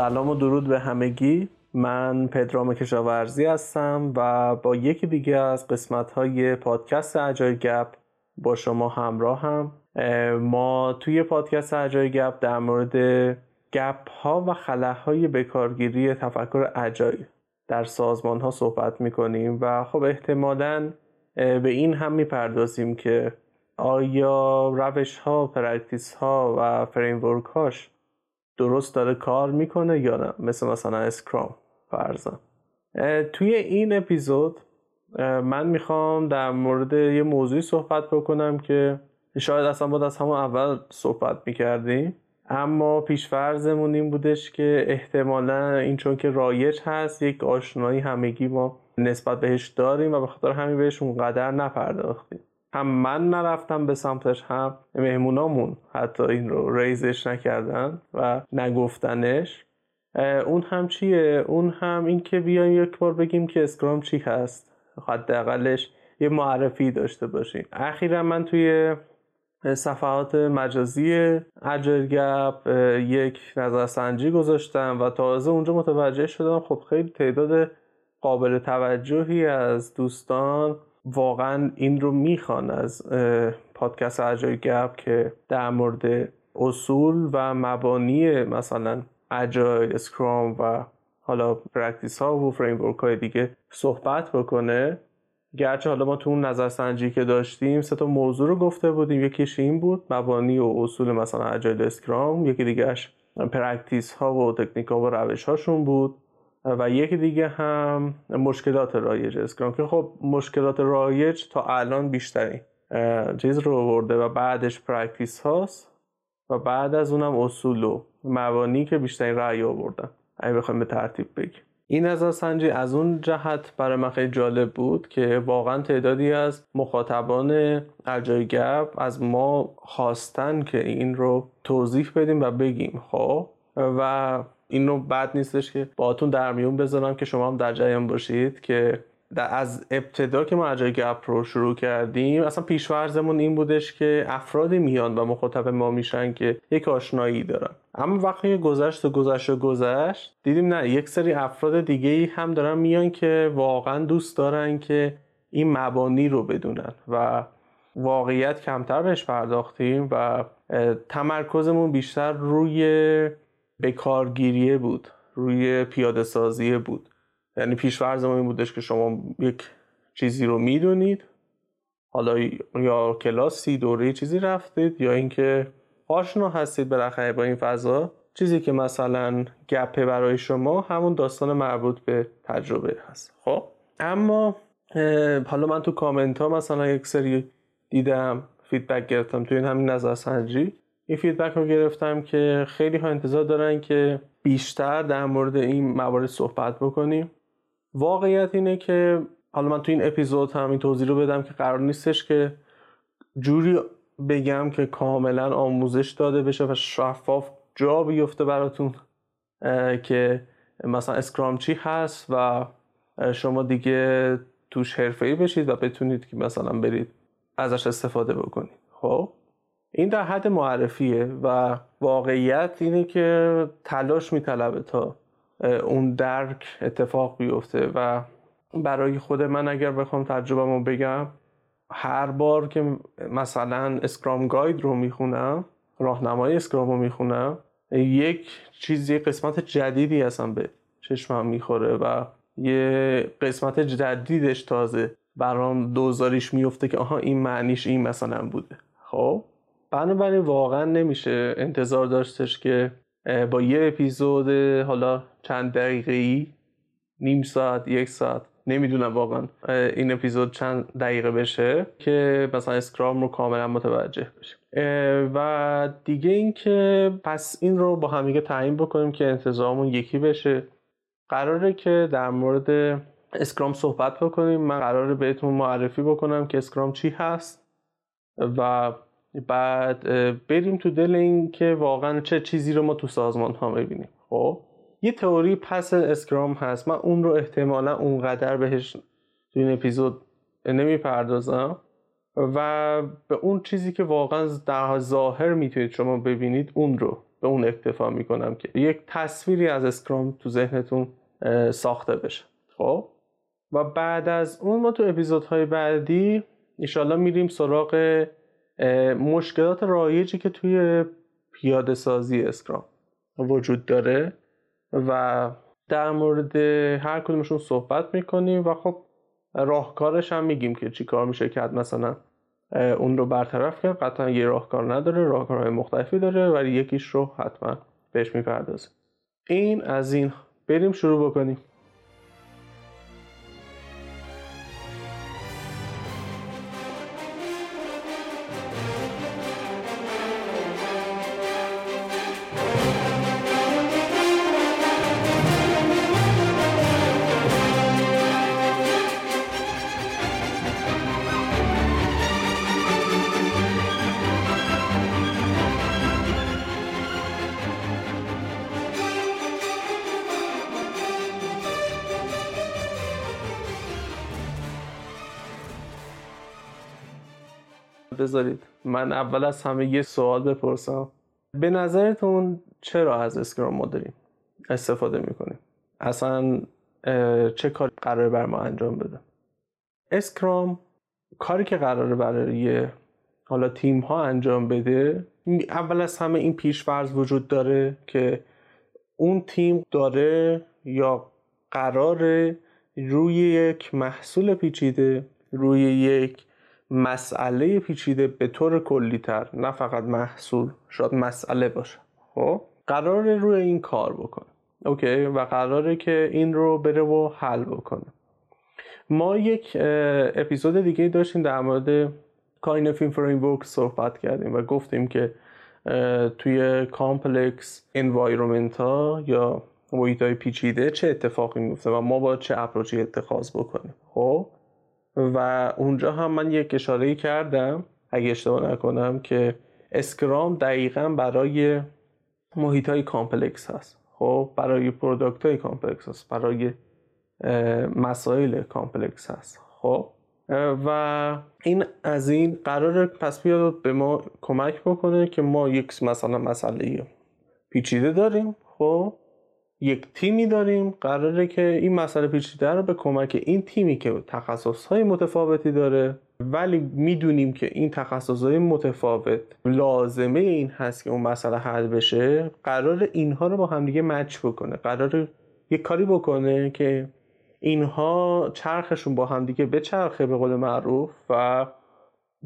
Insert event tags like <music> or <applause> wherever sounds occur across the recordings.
سلام و درود به همگی. من پدرام کشاورزی هستم و با یکی دیگه از قسمت های پادکست اجای گپ با شما همراهم ما توی پادکست اجای گپ در مورد گپ ها و خلاهای بکارگیری تفکر اجای در سازمان ها صحبت می‌کنیم و خب احتمالا به این هم می‌پردازیم که آیا روش ها practice ها و framework هاش درست داره کار می‌کنه یا نه؟ مثل مثلا اسکرام فرضا. توی این اپیزود من می‌خوام در مورد یه موضوعی صحبت بکنم که شاید اصلا باید از همون اول صحبت می‌کردیم. اما پیشفرزمون این بودش که احتمالا این چون که رایج هست یک آشنایی همگی ما نسبت بهش داریم و به خاطر همین بهش اونقدر نپرداختیم. هم من نرفتم به سمتش هم مهمونامون حتی این رو ریزش نکردن و نگفتنش. اون هم چیه؟ اون هم این که بیایم یک بار بگیم که اسکرام چی هست. حداقلش یه معرفی داشته باشیم. اخیرا من توی صفحات مجازی اجرگپ یک نظرسنجی گذاشتم و تازه اونجا متوجه شدم خب خیلی تعداد قابل توجهی از دوستان واقعا این رو می‌خوان از پادکست اجای گپ که در مورد اصول و مبانی مثلا اجای اسکرام و حالا practice ها و framework های دیگه صحبت بکنه. گرچه حالا ما تو اون نظرسنجی که داشتیم سه تا موضوع رو گفته بودیم. یکیش این بود مبانی و اصول مثلا agile اسکرام یکی دیگهش practice ها و تکنیک ها و روش هاشون بود. و یکی دیگه هم مشکلات رایج اسکرام که خب مشکلات رایج تا الان بیشتری چیز رو آورده و بعدش practice هاست و بعد از اونم اصول و مبانی که بیشترین رأی آوردن. اگه بخوایم به ترتیب بگیم. این نظرسنجی از اون جهت برای من خیلی جالب بود که واقعا تعدادی از مخاطبان ارجای گپ از ما خواستن که این رو توضیح بدیم و بگیم خب؟ و اینو بد نیستش که باهاتون در میون بذارم که شما هم در جریان باشید که از ابتدا که ما اجای گپ رو شروع کردیم اصلا پیشورزمون این بودش که افرادی میان و مخاطب ما میشن که یک آشنایی دارن. اما وقتی گذشت و گذشت و گذشت دیدیم نه یک سری افراد دیگه ای هم دارن میان که واقعا دوست دارن که این مبانی رو بدونن و واقعیت کمتر بهش پرداختیم و تمرکزمون بیشتر روی بکارگیریه بود روی پیاده سازیه بود. یعنی پیشورز ما این بودش که شما یک چیزی رو می‌دونید حالا یا کلاسی دوره چیزی رفتید یا اینکه آشنا هستید بالاخره با این فضا. چیزی که مثلا گپه برای شما همون داستان مربوط به تجربه هست. خب؟ اما حالا من تو کامنت ها مثلا یک سری دیدم فیدبک گرفتم توی این همین نظر سنجی. این فیدبک رو گرفتم که خیلی ها انتظار دارن که بیشتر در مورد این موارد صحبت بکنیم. واقعیت اینه که حالا من تو این اپیزود هم این توضیح رو بدم که قرار نیستش که جوری بگم که کاملا آموزش داده بشه و شفاف جا بیفته براتون که مثلا اسکرام چی هست و شما دیگه توش ای بشید و بتونید که مثلا برید ازش استفاده بکنید. خب؟ این در حد معرفیه و واقعیت اینه که تلاش میطلبه تا اون درک اتفاق بیفته و برای خود من اگر بخوام تجربه بگم هر بار که مثلا اسکرام گاید رو می‌خونم راهنمای اسکرام رو می‌خونم یک چیزی قسمت جدیدی اصلا به چشمم می‌خوره و یه قسمت جدیدش تازه برام دوزاریش میفته که آها این معنیش این مثلا بوده. خب؟ بنابراین واقعا نمیشه انتظار داشتش که با یه اپیزود حالا چند دقیقه ای نیم ساعت یک ساعت نمی‌دونم واقعا این اپیزود چند دقیقه بشه که مثلا اسکرام رو کاملا متوجه بشیم. و دیگه اینکه پس این رو با همدیگه تعیین بکنیم که انتظارمون یکی بشه. قراره که در مورد اسکرام صحبت بکنیم. من قراره بهتون معرفی بکنم که اسکرام چی هست و بعد بریم تو دل این که واقعا چه چیزی رو ما تو سازمان ها ببینیم خب؟ یه تئوری پس اسکرام هست. من اون رو احتمالا اونقدر بهش تو این اپیزود نمی‌پردازم. و به اون چیزی که واقعا در ظاهر می‌تونید شما ببینید اون رو به اون اکتفا می‌کنم که یک تصویری از اسکرام تو ذهنتون ساخته بشه. خب؟ و بعد از اون ما تو اپیزودهای بعدی ایشالله میریم سراغ مشکلات رایجی که توی پیاده سازی اسکرام وجود داره و در مورد هر کدومشون صحبت می‌کنیم و خب راهکارش هم میگیم که چی کار میشه کرد مثلا اون رو برطرف کرد. قطعا یه راهکار نداره راهکارهای مختلفی داره ولی یکیش رو حتما بهش می‌پردازیم این از این. بریم شروع بکنیم. من اول از همه یه سوال بپرسم. به نظرتون چرا از اسکرام ما داریم استفاده می‌کنیم؟ اصلا چه کاری قراره بر ما انجام بده؟ اسکرام کاری که قراره برای حالا تیم ها انجام بده اول از همه این پیشفرض وجود داره که اون تیم داره یا قراره روی یک محصول پیچیده روی یک مسئله پیچیده به طور کلیتر نه فقط محصول شاید مسئله باشه. خب؟ قرار روی این کار بکنه. اوکی؟ و قراره که این رو بره و حل بکنه. ما یک اپیزود دیگه داشتیم در مورد Cynefin framework صحبت کردیم و گفتیم که توی complex environment ها یا محیط های پیچیده چه اتفاقی میفته و ما با چه approach ی اتخاذ بکنیم. خب؟ و اونجا هم من یک اشاره کردم اگه اشتباه نکنم که اسکرام دقیقا برای محیط های complex هست. خب برای product های complex هست برای مسائل complex هست. خب و این از این قرار پس بیاد به ما کمک بکنه که ما یک مثلا مسئله پیچیده داریم. خب یک تیمی داریم. قراره که این مسئله پیچیده رو به کمک این تیمی که تخصص های متفاوتی داره ولی می‌دونیم که این تخصص های متفاوت لازمه این هست که اون مسئله حل بشه قرار اینها رو با همدیگه match بکنه. قرار یک کاری بکنه که اینها چرخشون با همدیگه بچرخه به قول معروف و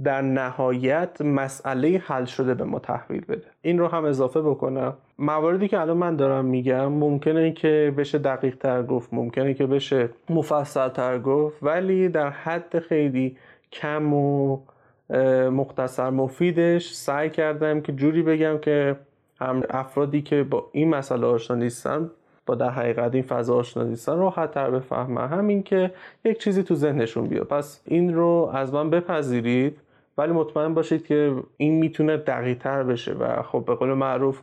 در نهایت مسئله حل شده به ما تحویل بده. این رو هم اضافه بکنم. مواردی که الان من دارم میگم ممکنه که بشه دقیق تر گفت ممکنه که بشه مفصل تر گفت ولی در حد خیلی کم و مختصر مفیدش سعی کردم که جوری بگم که هم افرادی که با این مسئله آشنا نیستن با در حقیقت این فضا آشنا نیستن راحت تر بفهمن. همین که یک چیزی تو ذهنشون بیاد. پس این رو از من بپذیرید. ولی مطمئن باشید که این می‌تونه دقیق تر بشه و خب به قول معروف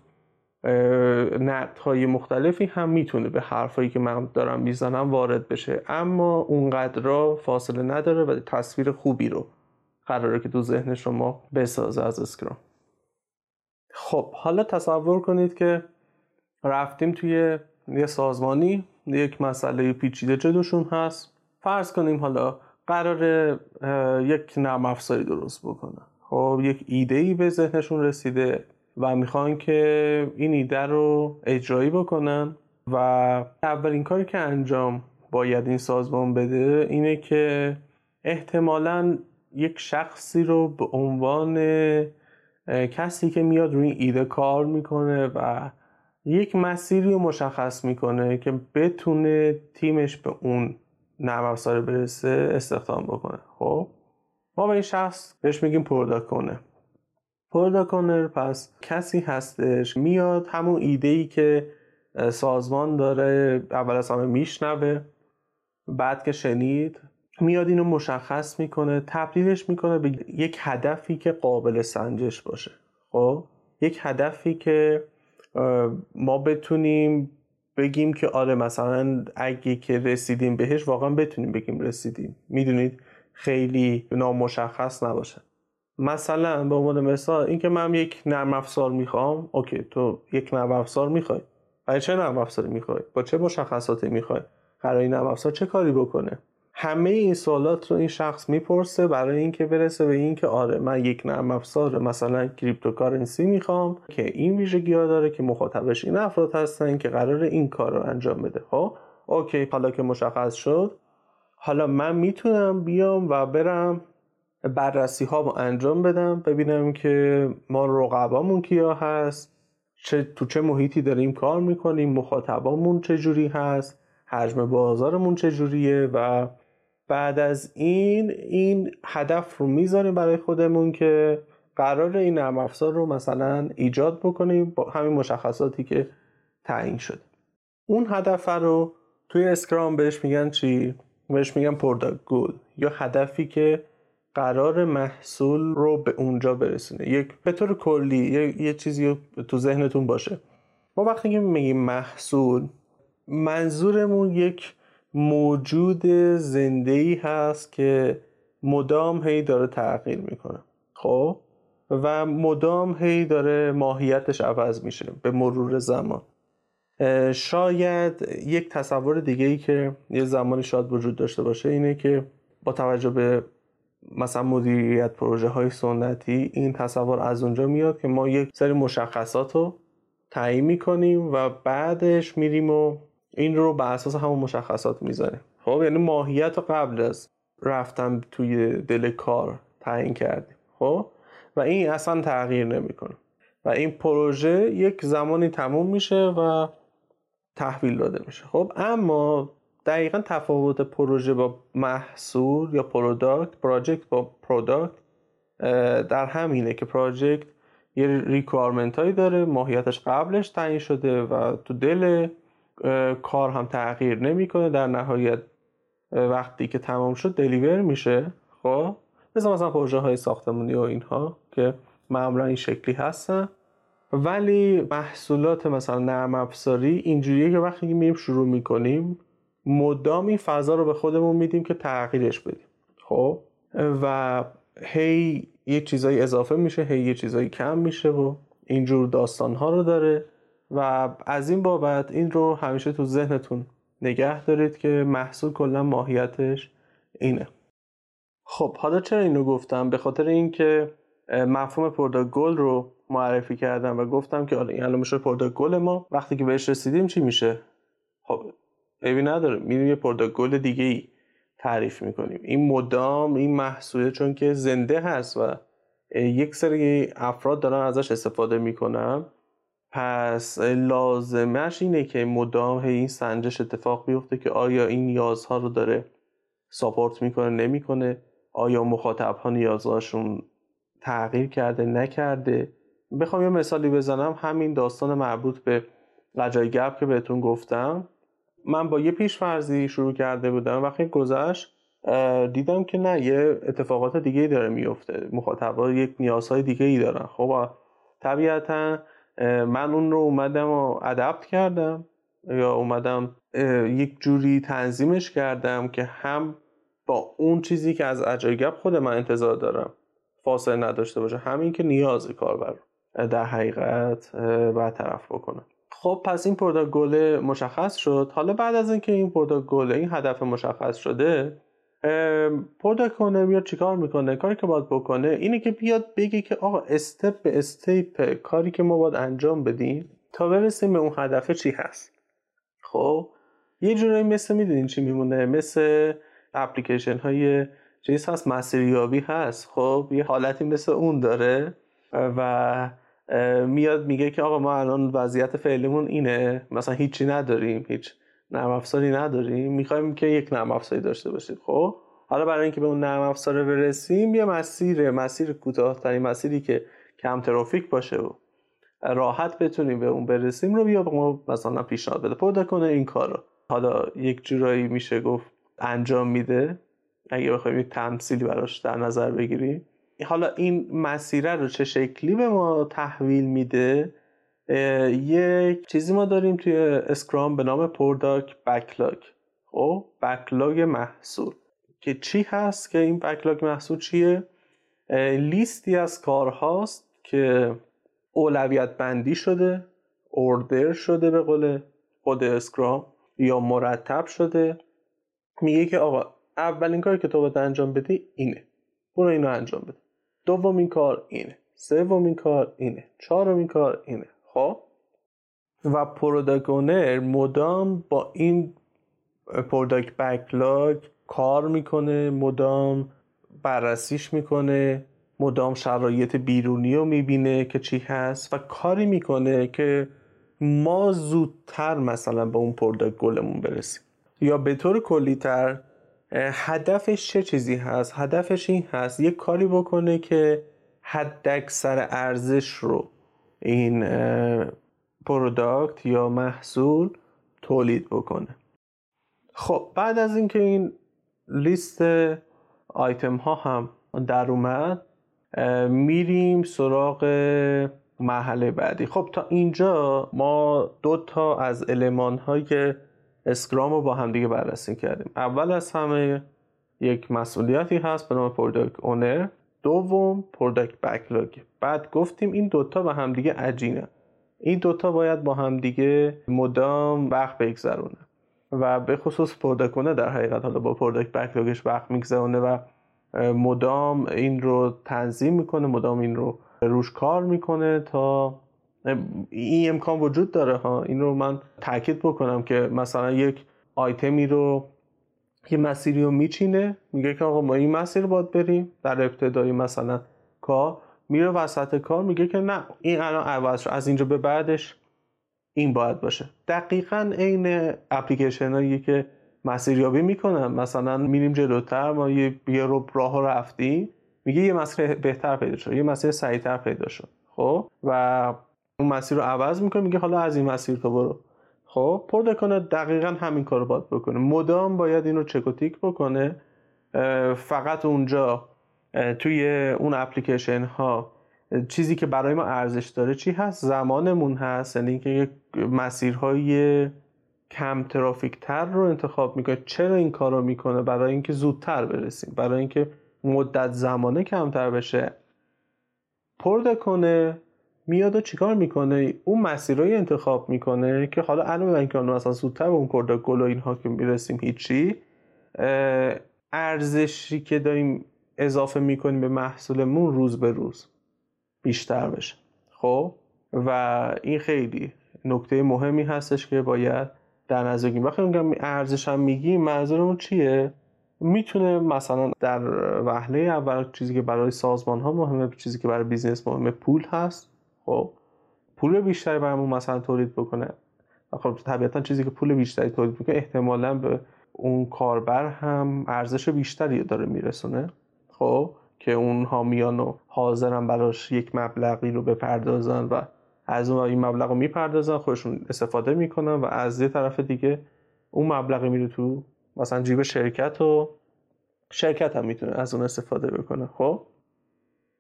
های مختلفی هم می‌تونه به حرفایی که من دارم می‌زنم وارد بشه. اما اونقدر فاصله نداره و تصویر خوبی رو قراره که تو ذهن شما بسازه از اسکرام خب حالا تصور کنید که رفتیم توی یه سازمانی یک مسئله پیچیده جلوشون هست. فرض کنیم حالا قرار یک نرم افزاری درست بکنن خب یک ایده ای به ذهنشون رسیده و می‌خوان که این ایده رو اجرایی بکنن و اولین کاری که انجام باید این سازمان بده اینه که احتمالا یک شخصی رو به عنوان کسی که میاد روی ایده کار می‌کنه و یک مسیری رو مشخص می‌کنه که بتونه تیمش به اون نرم افزار برسه استخدام بکنه. خب؟ ما به این شخص بهش میگیم پروداکونه پروداکونر پس کسی هستش میاد همون ایده ای که سازمان داره اول از همه میشنوه بعد که شنید میاد اینو مشخص می‌کنه تبدیلش می‌کنه به یک هدفی که قابل سنجش باشه. خب؟ یک هدفی که ما بتونیم بگیم که آره مثلا اگه که رسیدیم بهش واقعا بتونیم بگیم رسیدیم. می‌دونید؟ خیلی نامشخص نباشه. مثلا به عنوان مثال اینکه من یک نرم افزار می‌خوام اوکی تو یک نرم افزار می‌خوای. برای چه نرم افزاری می‌خوای؟ با چه مشخصاتی می‌خوای؟ قرار این نرم افزار چه کاری بکنه؟ همه این سوالات رو این شخص می‌پرسه برای اینکه برسه به اینکه آره من یک نرم افزار مثلا cryptocurrency می‌خوام که این ویژگی ها داره که مخاطبش این افراد هستن که قرار این کار رو انجام بده. خب؟ okay حالا که مشخص شد. حالا من می‌تونم بیام و برم بررسی ها رو انجام بدم ببینم که ما رقبامون کیا هست چه تو چه محیطی داریم کار می‌کنیم مخاطبامون چجوری هست حجم بازارمون چجوریه و بعد از این این هدف رو می‌ذاریم برای خودمون که قرار این نرم افزار رو مثلا ایجاد بکنیم با همین مشخصاتی که تعیین شده. اون هدف رو توی اسکرام بهش میگن چی؟ بهش میگن product goal یا هدفی که قرار محصول رو به اونجا برسونه. یک به طور کلی یه, یه چیزی تو ذهنتون باشه. ما وقتی میگیم محصول منظورمون یک موجود زنده ای هست که مدام هی داره تغییر می‌کنه. خب؟ و مدام هی داره ماهیتش عوض میشه به مرور زمان. شاید یک تصور دیگه ای که یه زمانی شاید وجود داشته باشه اینه که با توجه به مثلا مدیریت پروژه های سنتی این تصور از اونجا میاد که ما یک سری مشخصات رو تعیین می‌کنیم و بعدش میریم و این رو بر اساس همون مشخصات می‌ذاریم. خب یعنی ماهیت رو قبل از رفتن توی دل کار تعیین کردیم. خب؟ و این اصلا تغییر نمی‌کنه. و این پروژه یک زمانی تموم میشه و تحویل داده میشه. خب اما دقیقا تفاوت پروژه با محصول یا product project با product در همینه که پراجکت یه ریکوارمنت هایی داره ماهیتش قبلش تعیین شده و تو دل کار هم تغییر نمی‌کنه. در نهایت وقتی که تمام شد دلیور میشه. خب؟ مثل مثلا پروژه های ساختمانی و اینها که معمولا این شکلی هستن. ولی محصولات مثلا نرم افزاری اینجوریه که وقتی که میریم شروع می‌کنیم مدام این فضا رو به خودمون میدیم که تغییرش بدیم. خب؟ و هی یه چیزایی اضافه میشه هی یه چیزایی کم میشه و اینجور داستان ها رو داره. و از این بابت این رو همیشه تو ذهنتون نگه دارید که محصول کلا ماهیتش اینه. خب حالا چرا اینو گفتم؟ به خاطر اینکه مفهوم product goal رو معرفی کردم و گفتم که حالا این الان میشه product goal ما. وقتی که بهش رسیدیم چی میشه؟ خب عیبی نداره. میریم یه product goal دیگه ای تعریف می‌کنیم. این مدام این محصوله چون که زنده هست و یک سری افراد دارن ازش استفاده می‌کنن. پس لازمش اینه که مدام این سنجش اتفاق بیفته که آیا این نیازها رو داره support می‌کنه نمی‌کنه؟ آیا مخاطب ها نیازهاشون تغییر کرده نکرده؟ بخوام یه مثالی بزنم. همین داستان مربوط به لجای گپ که بهتون گفتم. من با یه پیش فرضی شروع کرده بودم. وقتی گذشت دیدم که نه یه اتفاقات دیگه داره میفته مخاطبا یک نیازهای دیگه ای دارن. خب طبیعتا من اون رو اومدم و ادپت کردم یا اومدم یک جوری تنظیمش کردم که هم با اون چیزی که از اجایگب خود من انتظار دارم فاصله نداشته باشه همین که نیاز کاربر در حقیقت برطرف بکنه خب پس این product goal مشخص شد. حالا بعد از اینکه این product goal این هدف مشخص شده product owner میاد چیکار می‌کنه؟ کاری که باید بکنه اینه که بیاد بگه که آقا step به step کاری که ما باید انجام بدیم تا برسیم به اون هدف چی هست. خب؟ یه جورایی مثل می‌دونین چی میمونه؟ مثل اپلیکیشن های چیز هست مسیریابی هست. خب؟ یه حالتی مثل اون داره و میاد میگه که آقا ما الان وضعیت فعلیمون اینه مثلا هیچی نداریم هیچ نرم افزاری نداریم. می‌خوایم که یک نرم افزاری داشته باشیم خب؟ حالا برای اینکه به اون نرم افزار برسیم یه مسیر مسیر کوتاهترین مسیری که کم ترافیک باشه و راحت بتونیم به اون برسیم رو بیا ما مثلا پیشنهاد بده. پیدا کنه این کار رو. حالا یک جورایی میشه گفت انجام میده. اگه بخوایم یک تمثیلی براش در نظر بگیریم. حالا این مسیره رو چه شکلی به ما تحویل میده؟ یک چیزی ما داریم توی اسکرام به نام پرداک بکلاگ. خب بکلاگ محصول. که چی هست که این بکلاگ محصول چیه؟ لیستی از کارهاست که اولویت بندی شده اوردر شده به قول خود اسکرام یا مرتب شده. میگه که آقا اولین کاری که تو باید انجام بدی اینه. برو اینو انجام بده. دومین کار اینه. سومین کار اینه. چهارمین کار اینه. خب؟ و product owner مدام با این product backlog کار می‌کنه مدام بررسیش می‌کنه مدام شرایط بیرونی رو می‌بینه که چی هست و کاری می‌کنه که ما زودتر مثلا به اون product goal مون برسیم. یا به طور کلیتر هدفش چه چیزی هست؟ هدفش این هست یک کاری بکنه که حد اکثر ارزش رو این product یا محصول تولید بکنه. خب بعد از اینکه این لیست آیتم ها هم در اومد میریم سراغ مرحله بعدی. خب تا اینجا ما دو تا از المان های Scrum رو با هم دیگه بررسی کردیم. اول از همه یک مسئولیتی هست به نام product owner دوم product backlog بعد گفتیم این دوتا با هم دیگه عجینه. این دوتا باید با هم دیگه مدام وقت بگذرونه. و به خصوص product owner در حقیقت حالا با product backlog ش وقت میگذرونه و مدام این رو تنظیم می‌کنه مدام این رو روش کار می‌کنه تا این امکان وجود داره ها. این رو من تاکید بکنم که مثلا یک آیتمی رو یه مسیری رو میچینه میگه که آقا ما این مسیر باید بریم. در ابتدایی مثلا کار میره وسط کار میگه که نه این الان عوض از اینجا به بعدش این باید باشه. دقیقا عین اپلیکیشن هایی که مسیریابی می‌کنن مثلا میریم جلوتر ما یه, یه رو راه رفتیم میگه یه مسیر بهتر پیدا شد یه مسیر سریعتر پیدا شد خب؟ و اون مسیر رو عوض می‌کنه میگه حالا از این مسیر تو برو. خب پردکانر دقیقا همین کار رو باید بکنه. مدام باید این رو چک و تیک بکنه. فقط اونجا توی اون اپلیکیشن ها چیزی که برای ما ارزش داره چی هست؟ زمانمون هست. یعنی اینکه مسیرهای کم ترافیک تر رو انتخاب می‌کنه. چرا این کار رو می‌کنه؟ برای اینکه زودتر برسیم. برای اینکه مدت زمانه کمتر بشه. پرده کنه میاد و چیکار می‌کنه؟ اون مسیرهایی انتخاب می‌کنه که حالا الان که مثلا زودتر اون کرده گل و اینها که می‌رسیم هیچی ارزشی که داریم اضافه می‌کنیم به محصولمون روز به روز بیشتر بشه. خب؟ و این خیلی نکته مهمی هستش که باید در نظر بگیریم. وقتی میگم ارزش هم میگیم منظورمون چیه؟ می‌تونه مثلا در وهله اول چیزی که برای سازمان ها مهمه چیزی که برای business مهمه پول هست. خب پول بیشتری برامون مثلا تولید بکنه. خب طبیعتا چیزی که پول بیشتری تولید می‌کنه احتمالا به اون کاربر هم ارزش بیشتری داره میرسونه. خب که اونها میان و حاضرن براش یک مبلغی رو بپردازن و از اون این مبلغ رو می‌پردازن خودشون استفاده می‌کنن و از یه طرف دیگه اون مبلغی میره تو مثلا جیب شرکت و شرکت هم می‌تونه از اون استفاده بکنه. خب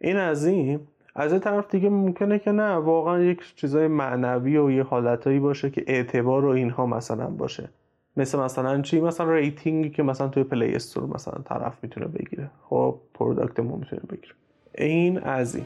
این از این. از این طرف دیگه ممکنه که نه واقعا یک چیزای معنوی و یه حالتایی باشه که اعتبار و اینها مثلا باشه. مثل مثلا چی؟ مثلا ریتینگی که مثلا توی پلی استور مثلا طرف می‌تونه بگیره. خب پروداکت ما می‌تونه بگیره. این از این.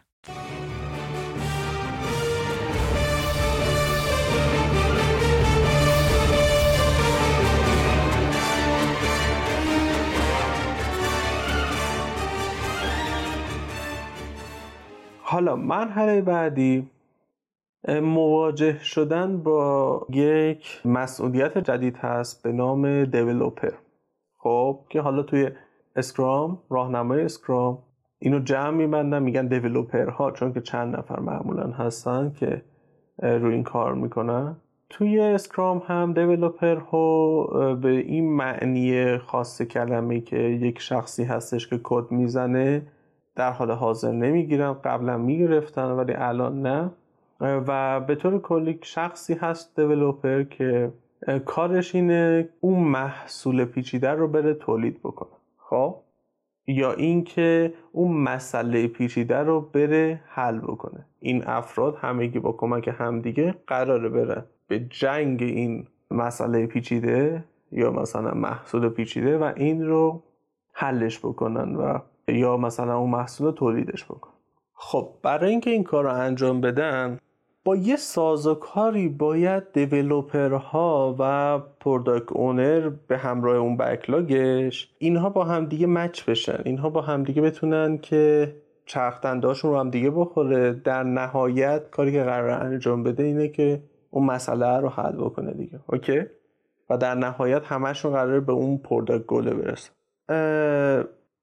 حالا مرحله بعدی مواجه شدن با یک مسئولیت جدید هست به نام دیولوپر. خب که حالا توی Scrum راهنمای Scrum اینو جمع میبندن میگن developer ها چون که چند نفر معمولا هستن که روی این کار می‌کنن. توی Scrum هم developer ها به این معنی خاص کلمه که یک شخصی هستش که کد می‌زنه در حال حاضر نمی‌گیرن قبلا می‌گرفتن ولی الان نه. و به طور کلی شخصی هست developer که کارش اینه اون محصول پیچیده رو بره تولید بکنه. خب؟ یا اینکه اون مسئله پیچیده رو بره حل بکنه. این افراد همگی با کمک همدیگه قراره بره به جنگ این مسئله پیچیده یا مثلا محصول پیچیده و این رو حلش بکنن و یا مثلا اون محصول تولیدش بکنن خب برای اینکه این کار رو انجام بدن با یه سازوکاری باید developer ها و product owner به همراه اون backlog ش اینها با هم دیگه match بشن. اینها با هم دیگه بتونن که چرخدنداشون رو هم دیگه بخوره. در نهایت کاری که قرار انجام بده اینه که اون مسئله رو حل بکنه دیگه. اوکی؟ و در نهایت همشون قرار به اون product goal ه برسه.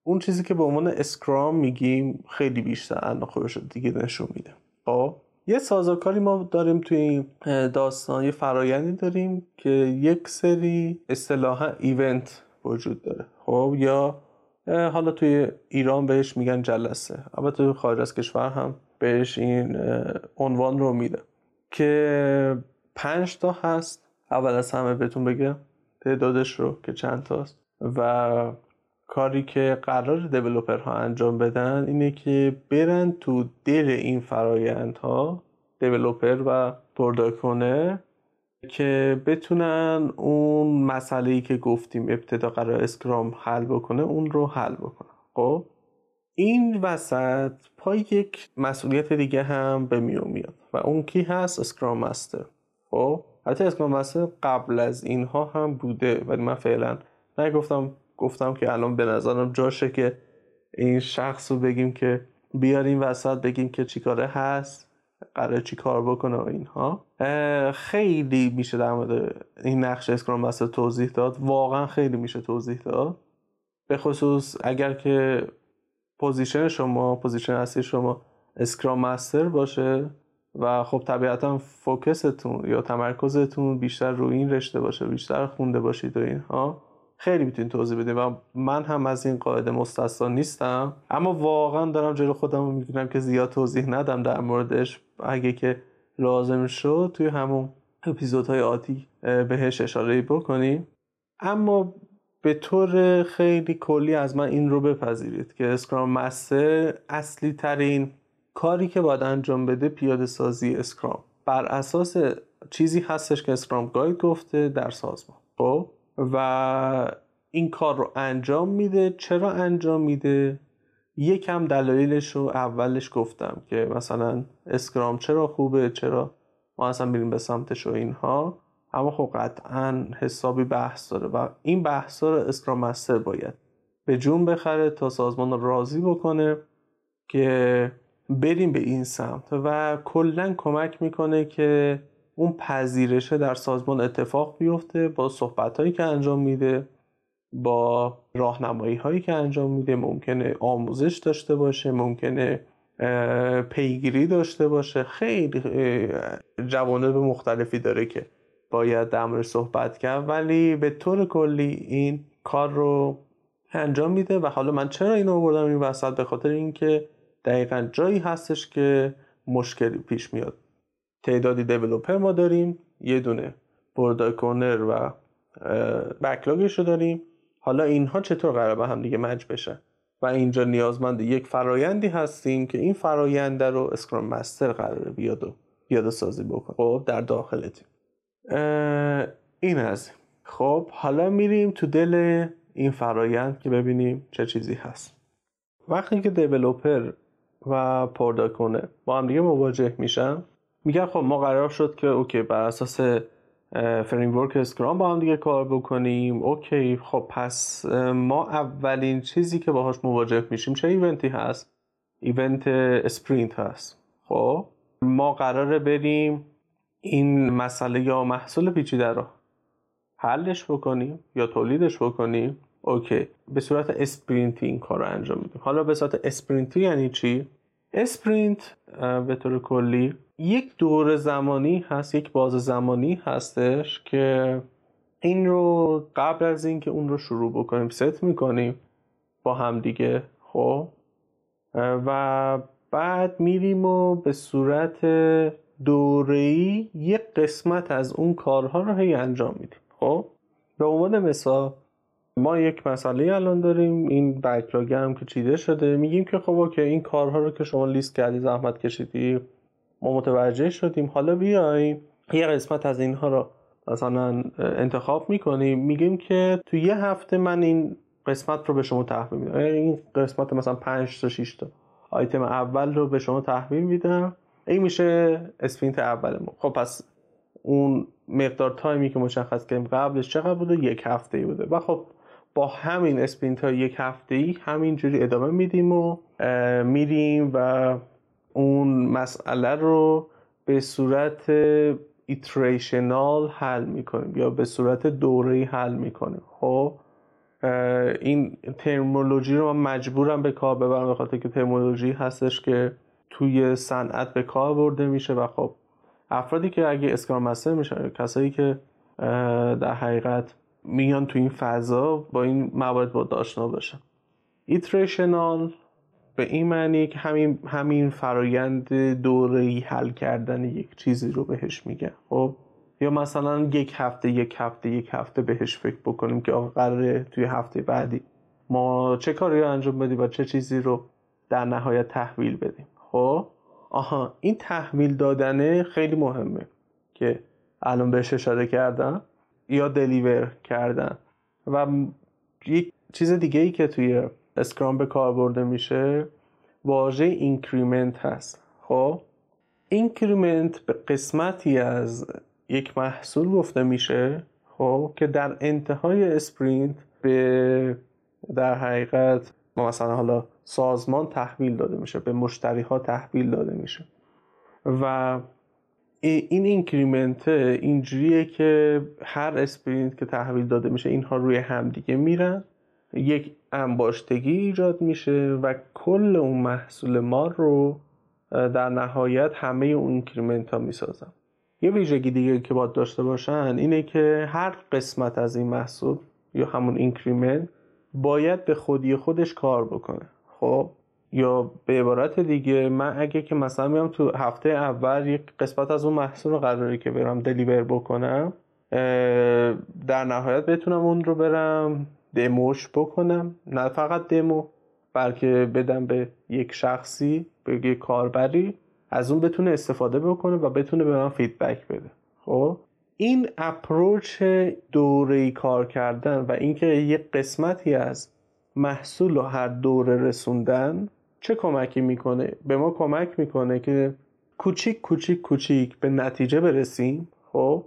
اون چیزی که به عنوان Scrum میگیم خیلی بیشتر الان خودش دیگه نشون میده. خب یه سازوکاری ما داریم توی این داستان یه فرایندی داریم که یک سری اصطلاحا ایونت وجود داره. خب یا حالا توی ایران بهش میگن جلسه. اما توی خارج از کشور هم بهش این عنوان رو میده. که پنج تا هست. اول از همه بهتون بگم تعدادش رو که چند تاست. و کاری که قرار ها انجام بدن اینه که برن تو دل این فرایندها developer و product owner ه که بتونن اون مسئله ای که گفتیم ابتدا قرار Scrum حل بکنه اون رو حل بکنه خب؟ این وسط پای یک مسئولیت دیگه هم به میون میاد و اون کی هست؟ Scrum Master. خب؟ حتی Scrum Master قبل از اینها هم بوده ولی من فعلا نگفتم گفتم که الان به نظرم جاشه که این شخص رو بگیم که بیاریم وسط بگیم که چیکاره هست قرار چی کار بکنه و اینها. خیلی میشه در مورد این نقش Scrum Master توضیح داد. واقعا خیلی میشه توضیح داد. به خصوص اگر که position شما position اصلی شما Scrum Master باشه و خب طبیعتا focus تون یا تمرکزتون بیشتر روی این رشته باشه بیشتر خونده باشید و اینها. خیلی می‌تونید توضیح بدید و من هم از این قاعده مستثنا نیستم اما واقعا دارم جلو خودم رو می‌گیرم که زیاد توضیح ندم در موردش. اگه که لازم شد توی همون اپیزودهای آتی بهش اشاره بکنیم اما به طور خیلی کلی از من این رو بپذیرید که Scrum Master اصلی ترین کاری که باید انجام بده پیاده سازی اسکرام بر اساس چیزی هستش که Scrum Guide گفته در سازمان. خب؟ و این کار رو انجام میده. چرا انجام میده؟ یکم دلایلش رو اولش گفتم که مثلا Scrum چرا خوبه؟ چرا ما اصلا میریم به سمتش و اینها؟ اما خب قطعا حسابی بحث داره و این بحث رو اسکرام مستر باید به جون بخره تا سازمان رو راضی بکنه که بریم به این سمت و کلا کمک می‌کنه که اون پذیرشه در سازمان اتفاق بیفته با صحبت هایی که انجام میده با راهنمایی هایی که انجام میده ممکنه آموزش داشته باشه ممکنه پیگیری داشته باشه. خیلی جوانب مختلفی داره که باید در صحبت کرد. ولی به طور کلی این کار رو انجام میده و حالا من چرا اینو آوردم این وسط؟ به خاطر اینکه دقیقا جایی هستش که مشکلی پیش میاد. تعدادی دیولوپر ما داریم یه دونه برداکونر و بکلاگش رو داریم. حالا اینها چطور قرار به هم دیگه مج بشن؟ و اینجا نیازمند یک فرایندی هستیم که این فرایند رو Scrum Master قراره بیاد و پیاده سازی بکنه. خب در داخل تیم این از. خب حالا میریم تو دل این فرایند که ببینیم چه چیزی هست. وقتی که developer و product owner با هم دیگه مواجه میشن میگن خب ما قرار شد که okay بر اساس framework Scrum با هم دیگه کار بکنیم. okay خب پس ما اولین چیزی که باهاش مواجه میشیم چه event ی هست؟ event sprint هست. خب ما قراره بریم این مسئله یا محصول پیچیده رو حلش بکنیم یا تولیدش بکنیم. okay به صورت sprint ی این کار رو انجام میدیم. حالا به صورت sprint ی یعنی چی؟ sprint به طور کلی یک دور زمانی هست یک بازه زمانی هستش که این رو قبل از اینکه اون رو شروع بکنیم ست می‌کنیم با هم دیگه خب؟ و بعد میریم و به صورت دوره‌ای یک قسمت از اون کارها رو هی انجام میدیم خب؟ به عنوان مثال ما یک مسئله الان داریم این بکلاگ هم که چیده شده میگیم که خب که این کارها رو که شما لیست کردی زحمت کشیدی ما متوجه شدیم. حالا بیایم یه قسمت از اینها رو مثلا انتخاب می‌کنیم. میگیم که تو یه هفته من این قسمت رو به شما تحویل میدم. این قسمت مثلا 5 تا 6 تا آیتم اول رو به شما تحویل میدم. این میشه sprint اول ما خب پس اون مقدار time ی که مشخص کردیم قبلش چقدر بوده؟ یک هفته ای بوده. و خب با همین sprint ها یک هفته ای همینجوری ادامه میدیم و میریم و اون مسئله رو به صورت ایتریشنال حل می‌کنیم یا به صورت دوره حل می‌کنیم. خب این ترمولوژی رو من مجبورم به کار ببرم به خاطر که ترمولوژی هستش که توی صنعت به کار برده میشه و خب افرادی که اگه اسکرام مستر میشن کسایی که در حقیقت میان تو این فضا با این موارد با آشنا باشن. ایتریشنال به این معنی که همین همین فرایند دوره حل کردن یک چیزی رو بهش میگن خب؟ یا مثلا یک هفته یک هفته یک هفته بهش فکر بکنیم که آقا قراره توی هفته بعدی ما چه کاری رو انجام بدیم و چه چیزی رو در نهایت تحویل بدیم خب؟ آها این تحویل دادنه خیلی مهمه که الان بهش اشاره کردم یا deliver کردن. و یک چیز دیگه ای که توی Scrum به کار برده میشه واژه increment هست. خب؟ increment به قسمتی از یک محصول گفته میشه خب که در انتهای sprint به در حقیقت مثلا حالا سازمان تحویل داده میشه به مشتری ها تحویل داده میشه. و این increment اینجوریه که هر sprint که تحویل داده میشه اینها روی همدیگه میرن. یک انباشتگی ایجاد میشه و کل اون محصول ما رو در نهایت همه اون increment ها می‌سازن یه ویژگی دیگه که باید داشته باشن اینه که هر قسمت از این محصول یا همون increment باید به خودی خودش کار بکنه. خب؟ یا به عبارت دیگه من اگه که مثلا میام تو هفته اول یک قسمت از اون محصول رو قراره که برم دلیور بکنم در نهایت بتونم اون رو برم. دموش بکنم. نه فقط دمو بلکه بدم به یک شخصی به یک کاربری از اون بتونه استفاده بکنه و بتونه به من فیدبک بده. خب؟ این اپروچ دوره کار کردن و اینکه یک قسمتی از محصول رو هر دوره رسوندن چه کمکی می‌کنه؟ به ما کمک می‌کنه که کوچیک کوچیک کوچیک به نتیجه برسیم. خب؟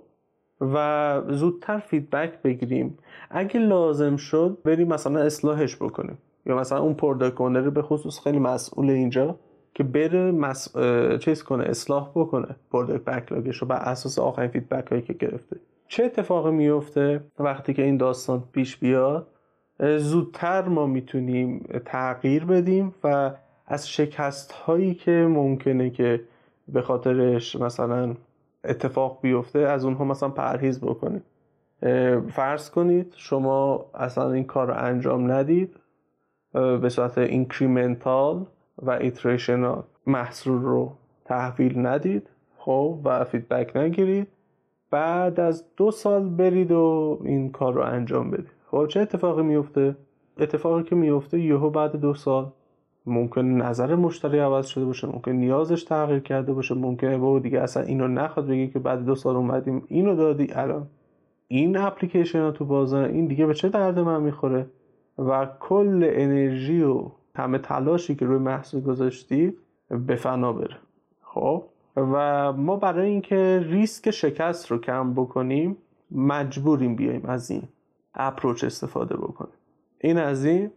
و زودتر feedback بگیریم. اگه لازم شد بریم مثلا اصلاحش بکنیم. یا مثلا اون product owner به خصوص خیلی مسئول اینجا که بره مس... چیز کنه اصلاح بکنه product backlog ش رو بر اساس آخرین feedback هایی که گرفته. چه اتفاقی میفته وقتی که این داستان پیش بیاد؟ زودتر ما می‌تونیم تغییر بدیم و از شکست هایی که ممکنه که به خاطرش مثلا اتفاق بیفته از اونها مثلا پرهیز بکنید. فرض کنید شما اصلا این کار رو انجام ندید به صورت incremental و iterational محصول رو تحویل ندید خب و feedback نگیرید. بعد از دو سال برید و این کار رو انجام بدید. خب چه اتفاقی میفته؟ اتفاقی که میفته یهو بعد دو سال ممکن نظر مشتری عوض شده باشه ممکن نیازش تغییر کرده باشه ممکنه با دیگه اصلا اینو نخواد بگی که بعد دو سال اومدیم اینو دادی. الان این اپلیکیشن تو بازار این دیگه به چه درد من می‌خوره؟ و کل انرژی و همه تلاشی که روی محصول گذاشتی به فنا بره. خب؟ و ما برای اینکه ریسک شکست رو کم بکنیم مجبوریم بیایم از این اپروچ استفاده بکنیم. این از این.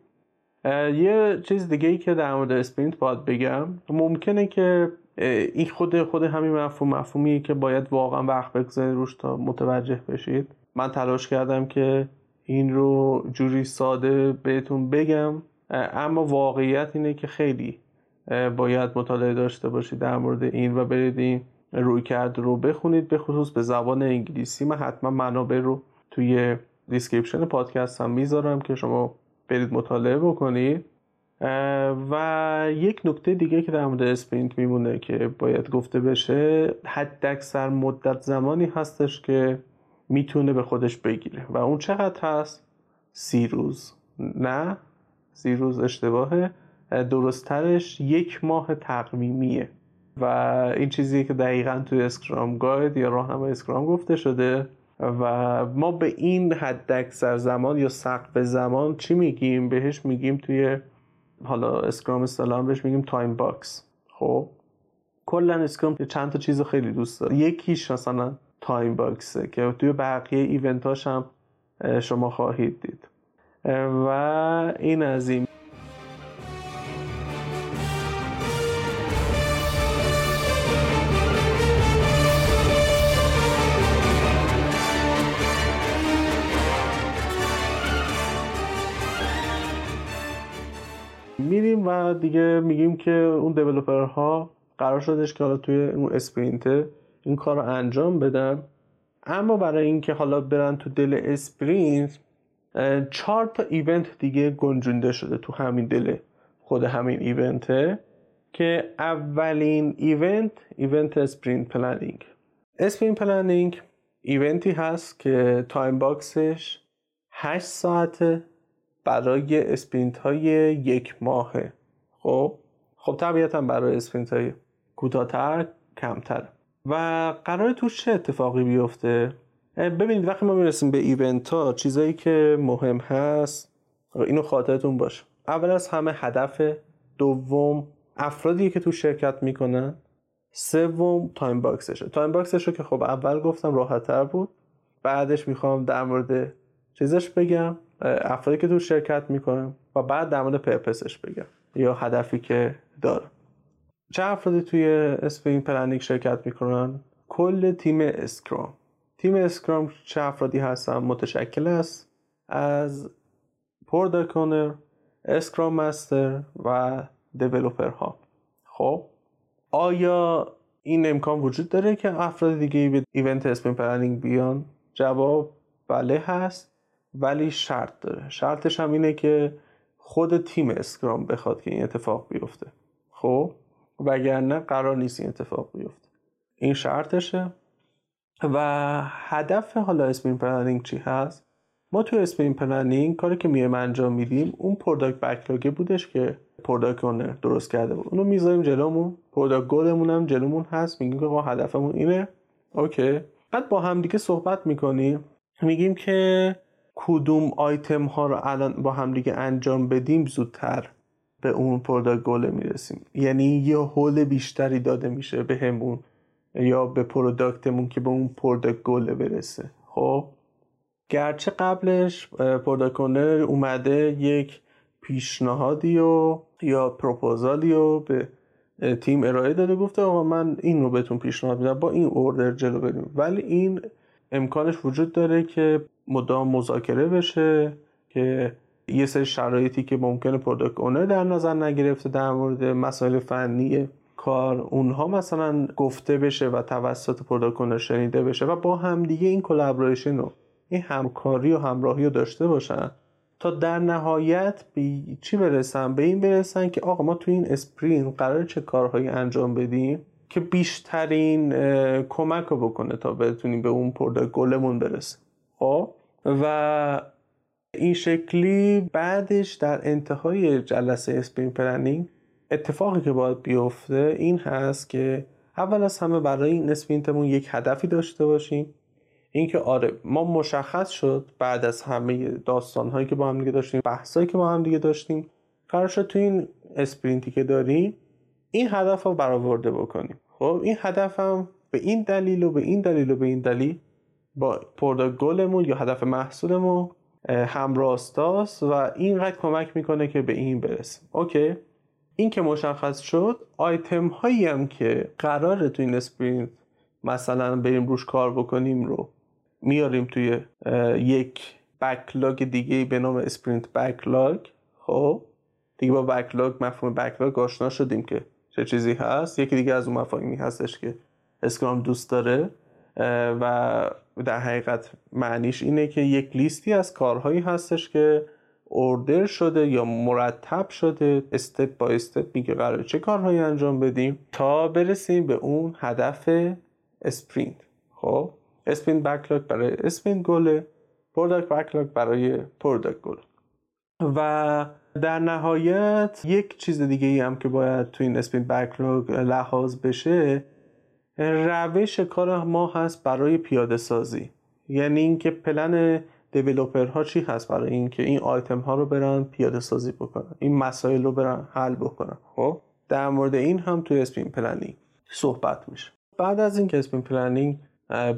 یه چیز دیگه ای که در مورد اسپرینت باید بگم ممکنه که این خود خود همین مفهوم مفهومیه که باید واقعا وقت بگذارید روش تا متوجه بشید. من تلاش کردم که این رو جوری ساده بهتون بگم اما واقعیت اینه که خیلی باید مطالعه داشته باشید در مورد این و برید این رویکرد رو بخونید به خصوص به زبان انگلیسی. من حتما منابع رو توی description پادکست هم می‌ذارم که شما برید مطالعه بکنید و یک نکته دیگه که در مورد sprint میمونه که باید گفته بشه حد اکثر مدت زمانی هستش که می‌تونه به خودش بگیره. و اون چقدر هست؟ سی روز. نه سی روز اشتباهه. درستترش یک ماه تقویمیه. و این چیزی که دقیقا توی Scrum Guide یا راهنمای Scrum گفته شده. و ما به این حد اکثر زمان یا سقف زمان چی میگیم؟ بهش میگیم توی حالا Scrum اصطلاحا بهش میگیم time box. خب؟ کلا Scrum چند تا چیز خیلی دوست داره. یکیش مثلا time box ه که توی بقیه event اش هم شما خواهید دید. و این از این. میریم و دیگه میگیم که اون دیولوپرها قرار شدش که حالا توی اون اسپرینت این کار رو انجام بدن. اما برای اینکه حالا برن تو دل sprint چهار تا event دیگه گنجونده شده تو همین دل خود همین event ه که اولین event event sprint planning. sprint planning event ی هست که time box ش 8 ساعته برای sprint های یک ماهه. خب؟ خب طبیعتا برای sprint های کوتاهتر کمتر. و قرار توش چه اتفاقی بیفته؟ ببینید وقتی ما می‌رسیم به event ها چیزایی که مهم هست اینو خاطرتون باشه. اول از همه هدف دوم افرادی که تو شرکت می‌کنن. سوم time box شه. time box ش رو که خب اول گفتم راحتتر بود. بعدش می‌خوام در مورد چیزش بگم. افرادی که تو شرکت می‌کنن و بعد در مورد purpose ش بگم یا هدفی که دارم چه افرادی توی sprint planning شرکت می‌کنن؟ کل تیم Scrum. تیم Scrum چه افرادی هستن؟ متشکل است از product owner Scrum master و developer ها خب آیا این امکان وجود داره که افراد دیگه به event sprint planning بیان؟ جواب بله هست. ولی شرط داره. شرطش هم اینه که خود تیم Scrum بخواد که این اتفاق بیفته. خب؟ وگرنه قرار نیست این اتفاق بیفته. این شرطشه. و هدف حالا sprint planning چی هست؟ ما تو sprint planning کاری که میایم انجام میدیم اون product backlog ه بودش که product owner درست کرده بود. اونو می‌ذاریم جلومون. product goal مون هم جلومون هست. میگیم که هدفمون اینه. okay. بعد با هم دیگه صحبت می‌کنیم. میگیم که کدوم آیتم ها رو الان با هم دیگه انجام بدیم زودتر به اون product goal می‌رسیم. یعنی یه هول بیشتری داده میشه به همون یا به product مون که به اون product goal برسه. خب؟ گرچه قبلش product اومده یک پیشنهادی و یا پروپوزالی رو به تیم ارائه داده گفته آقا من این رو بهتون پیشنهاد میدم با این order جلو بریم. ولی این امکانش وجود داره که مدام مذاکره بشه که یه سری شرایطی که ممکنه product owner در نظر نگرفته در مورد مسائل فنی کار اونها مثلا گفته بشه و توسط product owner شنیده بشه و با همدیگه این collaboration رو این همکاری و همراهی رو داشته باشن تا در نهایت به چی برسن؟ به این برسن که آقا ما تو این sprint قراره چه کارهایی انجام بدیم که بیشترین کمک رو بکنه تا بتونیم به اون product goal مون برسیم. خب و این شکلی بعدش در انتهای جلسه sprint planning اتفاقی که باید بیفته این هست که اول از همه برای این sprint مون یک هدفی داشته باشیم. اینکه آره ما مشخص شد بعد از همه داستان هایی که با هم دیگه داشتیم بحثایی که با هم دیگه داشتیم قرار شد تو این sprint ی که داریم این هدف رو برآورده بکنیم. خب این هدفم به این دلیل و به این دلیل و به این دلیل با product goal مون یا هدف محصولمون همراستاست و اینقدر کمک می‌کنه که به این برسیم. okay. این که مشخص شد آیتم هایی هم که قراره تو این sprint مثلا بریم روش کار بکنیم رو میاریم توی یک backlog دیگه به نام sprint backlog. خب دیگه با backlog مفهوم backlog آشنا شدیم که چه چیزی هست. یکی دیگه از اون مفاهیمی هستش که Scrum دوست داره. و در حقیقت معنیش اینه که یک لیستی از کارهایی هستش که order شده یا مرتب شده step با step میگه قراره چه کارهایی انجام بدیم تا برسیم به اون هدف sprint خب؟ sprint backlog برای sprint goal ه product backlog برای product goal و در نهایت یک چیز دیگه ای هم که باید تو این sprint backlog لحاظ بشه روش کار ما هست برای پیاده سازی. یعنی اینکه plan developer ها چی هست برای اینکه این آیتم ها رو برن پیاده سازی بکنن این مسائل رو برن حل بکنن. خب؟ در مورد این هم توی sprint planning صحبت میشه. بعد از اینکه sprint planning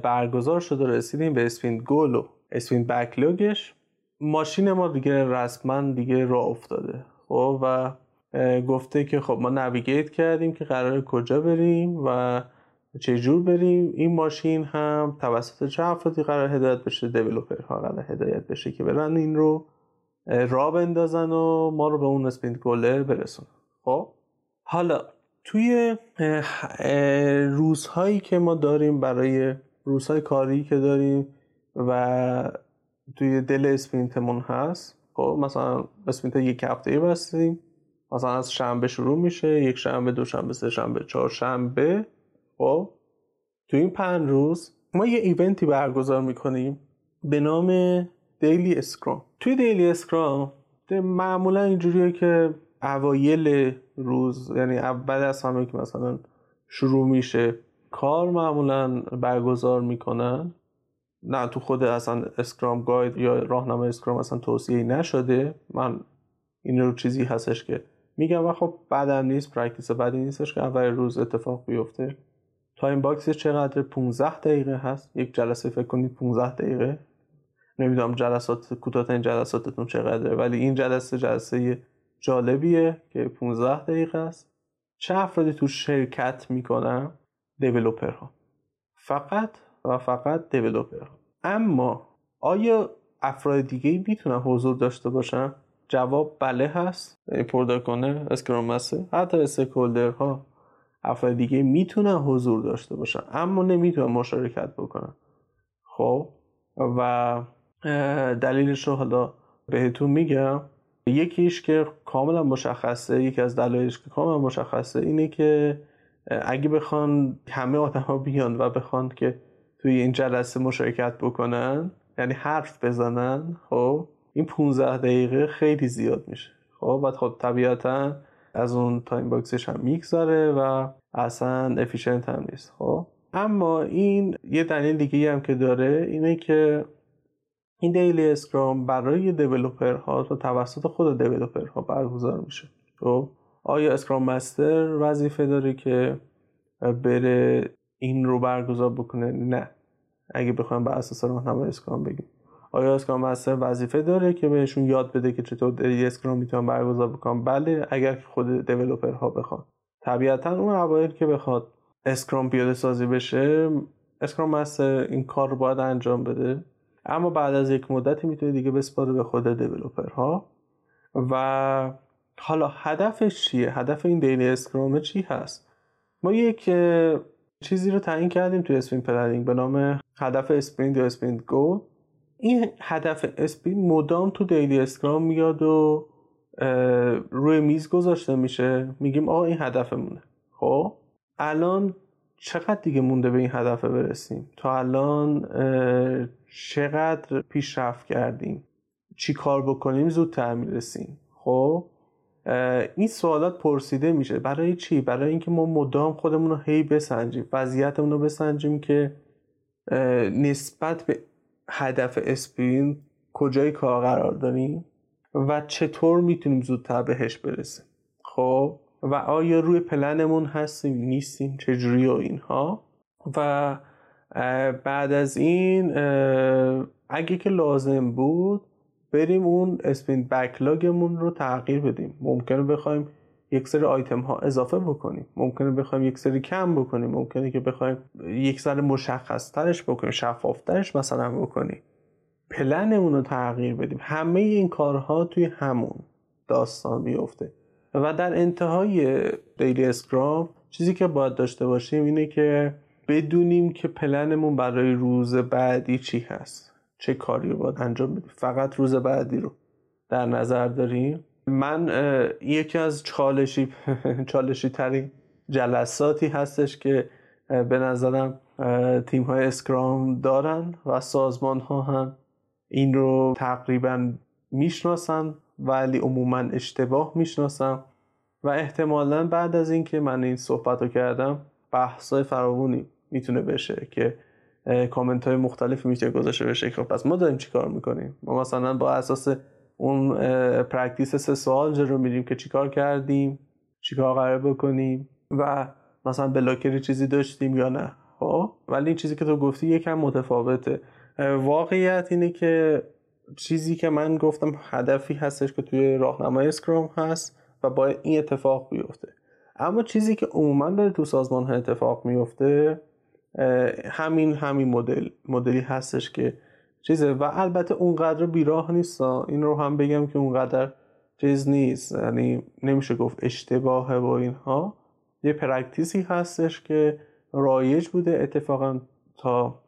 برگزار شده رسیدیم به sprint goal و sprint backlog ش ماشین ما دیگه رسما دیگه راه افتاده. خب؟ و گفته که خب ما navigate کردیم که قراره کجا بریم و چجور بریم؟ این ماشین هم توسط چه افرادی قراره هدایت بشه؟ developer ها قرار هدایت بشه که برن این رو راه بندازن و ما رو به اون sprint goal ه برسون خب؟ حالا توی روزهایی که ما داریم برای روزهای کاری که داریم و توی دل sprint مون هست خب مثلا sprint یک هفته بستیم مثلا از شنبه شروع میشه یک شنبه دو شنبه سه شنبه چهار شنبه خب تو این پنج روز ما یه event ی برگزار می‌کنیم به نام daily Scrum توی daily Scrum معمولا اینجوریه که اوایل روز یعنی اول از همه که مثلا شروع میشه کار معمولا برگزار می‌کنن. نه تو خود اصلا Scrum guide یا راهنمای Scrum اصلا توصیه نشده. من این رو چیزی هستش که میگم و خب بدم نیست practice بدی نیستش که اول روز اتفاق بیفته. time box چقدر 15 دقیقه هست؟ یک جلسه فکر کنید 15 دقیقه. نمی‌دونم جلسات کوتاهترین جلساتتون چقدره ولی این جلسه جلسه جالبیه که 15 دقیقه است. چه افرادی تو شرکت می‌کنن؟ دیولوپر ها فقط و فقط دیولوپر ها اما آیا افراد دیگه می‌تونن حضور داشته باشن؟ جواب بله هست. پردا کنه اسکرام حتی استیکولدر ها افراد دیگه می‌تونن حضور داشته باشن اما نمی‌تونن مشارکت بکنن. خب؟ و دلیلش رو حالا بهتون میگم. یکیش که کاملا مشخصه یکی از دلایلش که کاملا مشخصه اینه که اگه بخوان همه آدم ها بیان و بخوان که توی این جلسه مشارکت بکنن یعنی حرف بزنن خب این 15 دقیقه خیلی زیاد میشه. خب؟ بعد خب طبیعتا از اون time box ش هم می‌گذاره و اصلا efficient هم نیست خب؟ اما این یه دلیل دیگه هم که داره اینه که این daily scrum برای developer ها تا توسط خود developer ها برگزار میشه. خب؟ آیا scrum master وظیفه داره که بره این رو برگزار بکنه؟ نه. اگه بخوایم به اساس راهنمای scrum بگیم. آیا scrum master وظیفه داره که بهشون یاد بده که چطور daily scrum می‌تونن برگزار بکنن؟ بله اگر خود developer ها بخوان. طبیعتا اون اوایل که بخواد scrum پیاده سازی بشه scrum master این کار رو باید انجام بده. اما بعد از یک مدتی می‌تونه دیگه بسپاره به خود developer ها و حالا هدفش چیه؟ هدف این daily scrum چی هست؟ ما یک چیزی رو تعیین کردیم توی sprint planning به نام هدف sprint یا sprint goal. این هدف sprint مدام تو daily scrum میاد و روی میز گذاشته میشه. میگیم آقا این هدفمونه. خب؟ الان چقدر دیگه مونده به این هدف برسیم؟ تا الان چقدر پیشرفت کردیم؟ چی کار بکنیم؟ زودتر می‌رسیم خب؟ این سوالات پرسیده میشه. برای چی؟ برای اینکه ما مدام خودمون رو هی بسنجیم وضعیتمون رو بسنجیم که نسبت به هدف اسپرین کجای کار قرار داریم و چطور می‌تونیم زودتر بهش برسیم؟ خب و آیا روی پلنمون هستیم نیستیم چجوری و اینها؟ و بعد از این اگه که لازم بود بریم اون اسپین بکلاگمون رو تغییر بدیم. ممکنه بخوایم یک سری آیتم ها اضافه بکنیم. ممکنه بخوایم یک سری کم بکنیم. ممکنه که بخوایم یک سری مشخص ترش بکنیم شفاف ترش مثلا بکنیم. پلنمون رو تغییر بدیم. همه این کارها توی همون داستان بیفته. و در انتهای دیلی اسکرام چیزی که باید داشته باشیم اینه که بدونیم که پلنمون برای روز بعدی چی هست. چه کاری رو باید انجام بدیم. فقط روز بعدی رو در نظر داریم. من یکی از چالشی <laughs> چالشی ترین جلساتی هستش که به نظرم تیم های scrum دارن و سازمان ها هم این رو تقریبا می‌شناسن ولی عموما اشتباه می‌شناسن و احتمالا بعد از اینکه من این صحبت رو کردم بحثای فراوونی می‌تونه بشه که کامنت های مختلفی می‌تونه گذاشته بشه خب پس ما داریم چیکار می‌کنیم؟ ما مثلا با اساس اون practice سه سوال جلو میریم که چیکار کردیم چیکار قراره بکنیم و مثلا بلاکری چیزی داشتیم یا نه. خب؟ ولی این چیزی که تو گفتی یکم متفاوته. واقعیت اینه که چیزی که من گفتم هدفی هستش که توی راهنمای اسکرام هست و باید این اتفاق بیفته. اما چیزی که عموما داره تو سازمان ها اتفاق میفته همین همین مدل مدلی هستش که چیزه؟ و البته اونقدر بیراه نیست این رو هم بگم که اونقدر چیز نیست. یعنی نمیشه گفت اشتباهه با اینها. یه practice ی هستش که رایج بوده. اتفاقا تا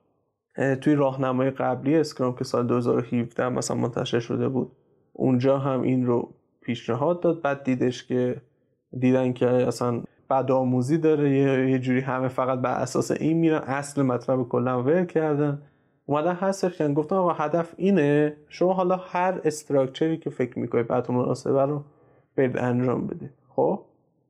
توی راهنمای قبلی scrum که سال 2017 مثلا منتشر شده بود اونجا هم این رو پیشنهاد داد. بعد دیدش که دیدن که اصلا بدآموزی داره. یه جوری همه فقط بر اساس این میرن. اصل مطلب کلا ول کردن. اومدن هستش که گفتن آقا هدف اینه شما حالا هر structure ی که فکر می‌کنید براتون مناسبه رو برید انجام بده. خب؟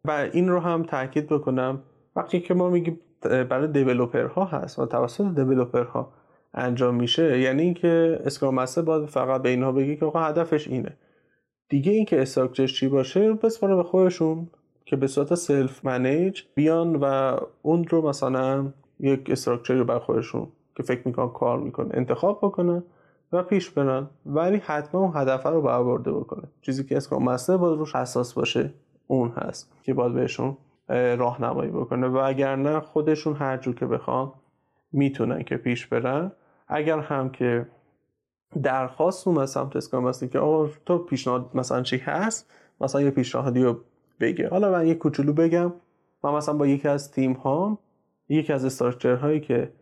و این رو هم تاکید بکنم. وقتی که ما میگیم برای developer ها هست و توسط developer ها انجام میشه یعنی اینکه scrum master باید فقط به اینها بگه که آقا هدفش اینه. دیگه اینکه structure چی باشه بسپاره به خودشون که به صورت self-manage بیان و اون رو مثلا یک structure ی برا خودشون که فکر می‌کنن کار می‌کنه انتخاب بکنن و پیش برن. ولی حتما اون هدف رو برآورده بکنه. چیزی که اسکرام مستر باید روش حساس باشه اون هست که باید بهشون راهنمایی بکنه. و اگر نه خودشون هر جور که بخوان می‌تونن که پیش برن. اگر هم که درخواست از سمت اسکرام هستی که آقا تو پیشنهاد مثلا چی هست؟ مثلا یه پیشنهادی رو بگه. حالا من یه کوچولو بگم. من مثلا با یکی از تیم ها یکی از استراکچر هایی که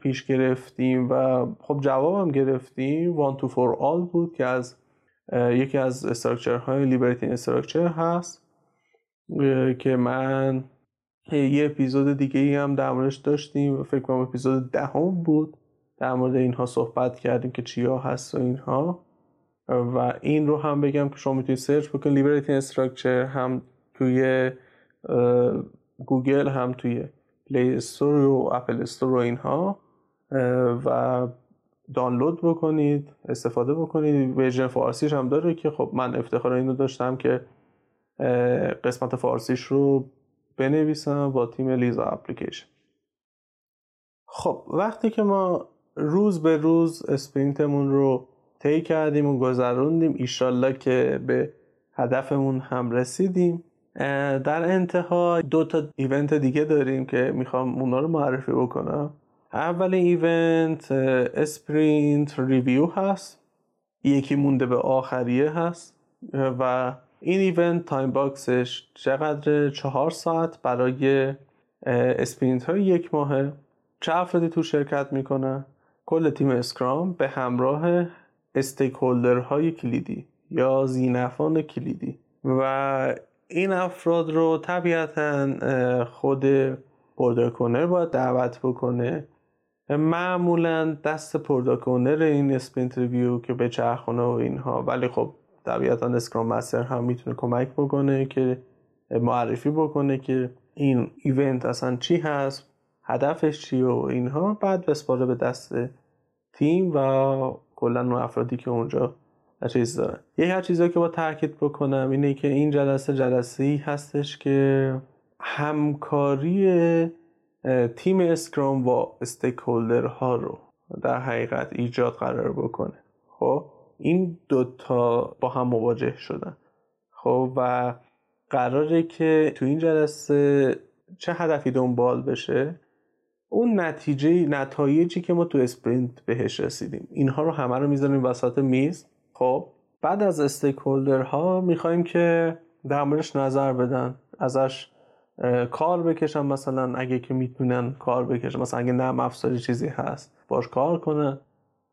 پیش گرفتیم و خب جوابم گرفتیم. one two four all بود که از یکی از structure های liberating structure هست که من یه اپیزود دیگه ای هم در موردش داشتیم فکر کنم اپیزود دهم بود. در مورد اینها صحبت کردیم که چیا هست و اینها. و این رو هم بگم که شما می‌تونید search بکنید. liberating structure هم توی گوگل هم توی پلی استور و اپل استور و اینها و دانلود بکنید استفاده بکنید. version فارسیش هم داره که خب من افتخار اینو داشتم که قسمت فارسیش رو بنویسم با تیم لیزا اپلیکیشن خب وقتی که ما روز به روز sprint مون رو طی کردیم و گذروندیم ایشالله که به هدفمون هم رسیدیم. در انتها دو تا event دیگه داریم که می‌خوام اونا رو معرفی بکنم. اول event sprint review هست. یکی مونده به آخریه هست. و این event time box ش چقدر چهار ساعت برای sprint های یک ماهه. چه افرادی تو شرکت می‌کنن کل تیم scrum به همراه stakeholder های کلیدی یا ذینفعان کلیدی. و این افراد رو طبیعتا خود product owner باید دعوت بکنه. معمولا دست product owner این sprint review که بچرخونه و اینها. ولی خب طبیعتا scrum master هم می‌تونه کمک بکنه که معرفی بکنه که این event اصلا چی هست هدفش چی و اینها. بعد بسپاره به دست تیم و کلا اون افرادی که اونجا چیز دارن یه هر چیزی که با تاکید بکنم اینه که این جلسه جلسه ای هستش که همکاری تیم اسکرام با استیک ها رو در حقیقت ایجاد قرار بکنه. خب؟ این دوتا با هم مواجه شدن. خب؟ و قراره که تو این جلسه چه هدفی دنبال بشه؟ اون نتیجه نتایجی که ما تو sprint بهش رسیدیم. اینها رو همه رو می‌ذاریم وسط میز. خب بعد از stakeholder ها می‌خوایم که در موردش نظر بدن ازش کار بکشن مثلا اگه که می‌تونن کار بکشن مثلا اگه نرم افزاری چیزی هست باش کار کنن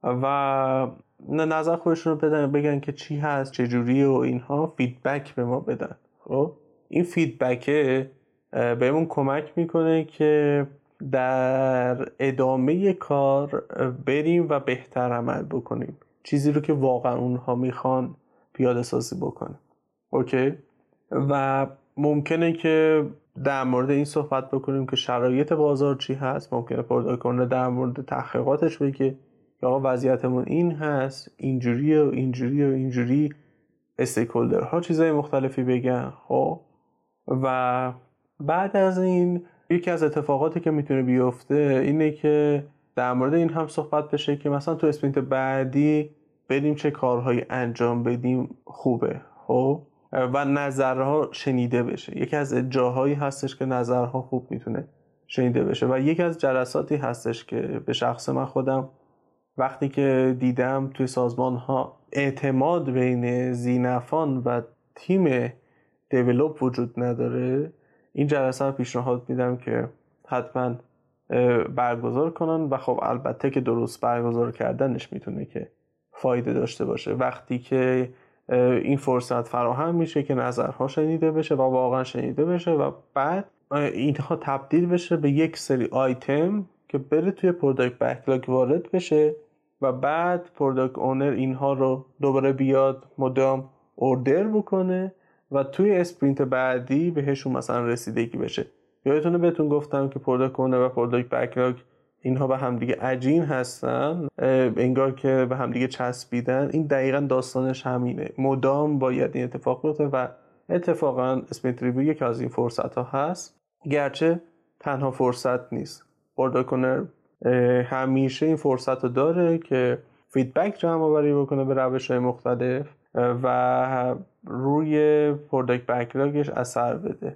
و نظر خودشون رو بدن بگن که چی هست چه جوریه و اینها feedback به ما بدن. خب؟ این feedback ه بهمون کمک می‌کنه که در ادامه کار بریم و بهتر عمل بکنیم. چیزی رو که واقعا اونها می‌خوان پیاده سازی بکنیم okay؟ و ممکنه که در مورد این صحبت بکنیم که شرایط بازار چی هست. ممکنه product owner در مورد تحقیقاتش بگه که آقا وضعیتمون این هست اینجوری و اینجوری و اینجوری. استیکولدر ها چیزای مختلفی بگن خب؟ و بعد از این یکی از اتفاقاتی که می‌تونه بیفته اینه که در مورد این هم صحبت بشه که مثلا تو اسپرینت بعدی بریم چه کارهایی انجام بدیم خوبه خب؟ و نظرها شنیده بشه. یکی از جاهایی هستش که نظرها خوب می‌تونه شنیده بشه و یکی از جلساتی هستش که به شخص من خودم وقتی که دیدم توی سازمان ها اعتماد بین ذینفعان و تیم develop وجود نداره این جلسه رو پیشنهاد میدم که حتما برگزار کنن و خب البته که درست برگزار کردنش می‌تونه که فایده داشته باشه. وقتی که این فرصت فراهم میشه که نظرها شنیده بشه و واقعا شنیده بشه و بعد اینها تبدیل بشه به یک سری آیتم که بره توی product backlog وارد بشه و بعد product owner اینها رو دوباره بیاد مدام order بکنه و توی sprint بعدی بهشون مثلا رسیدگی بشه. یادتونه بهتون گفتم که product owner و product backlog اینها به همدیگه عجین هستن؟ انگار که به همدیگه چسبیدن. این دقیقا داستانش همینه. مدام باید این اتفاق بیفته و اتفاقا sprint review یکی از این فرصت ها هست. گرچه تنها فرصت نیست. پروداکت همیشه این فرصت رو داره که فیدبک جمع آوری بکنه به روش های مختلف و روی پروداکت بکلاگش اثر بده.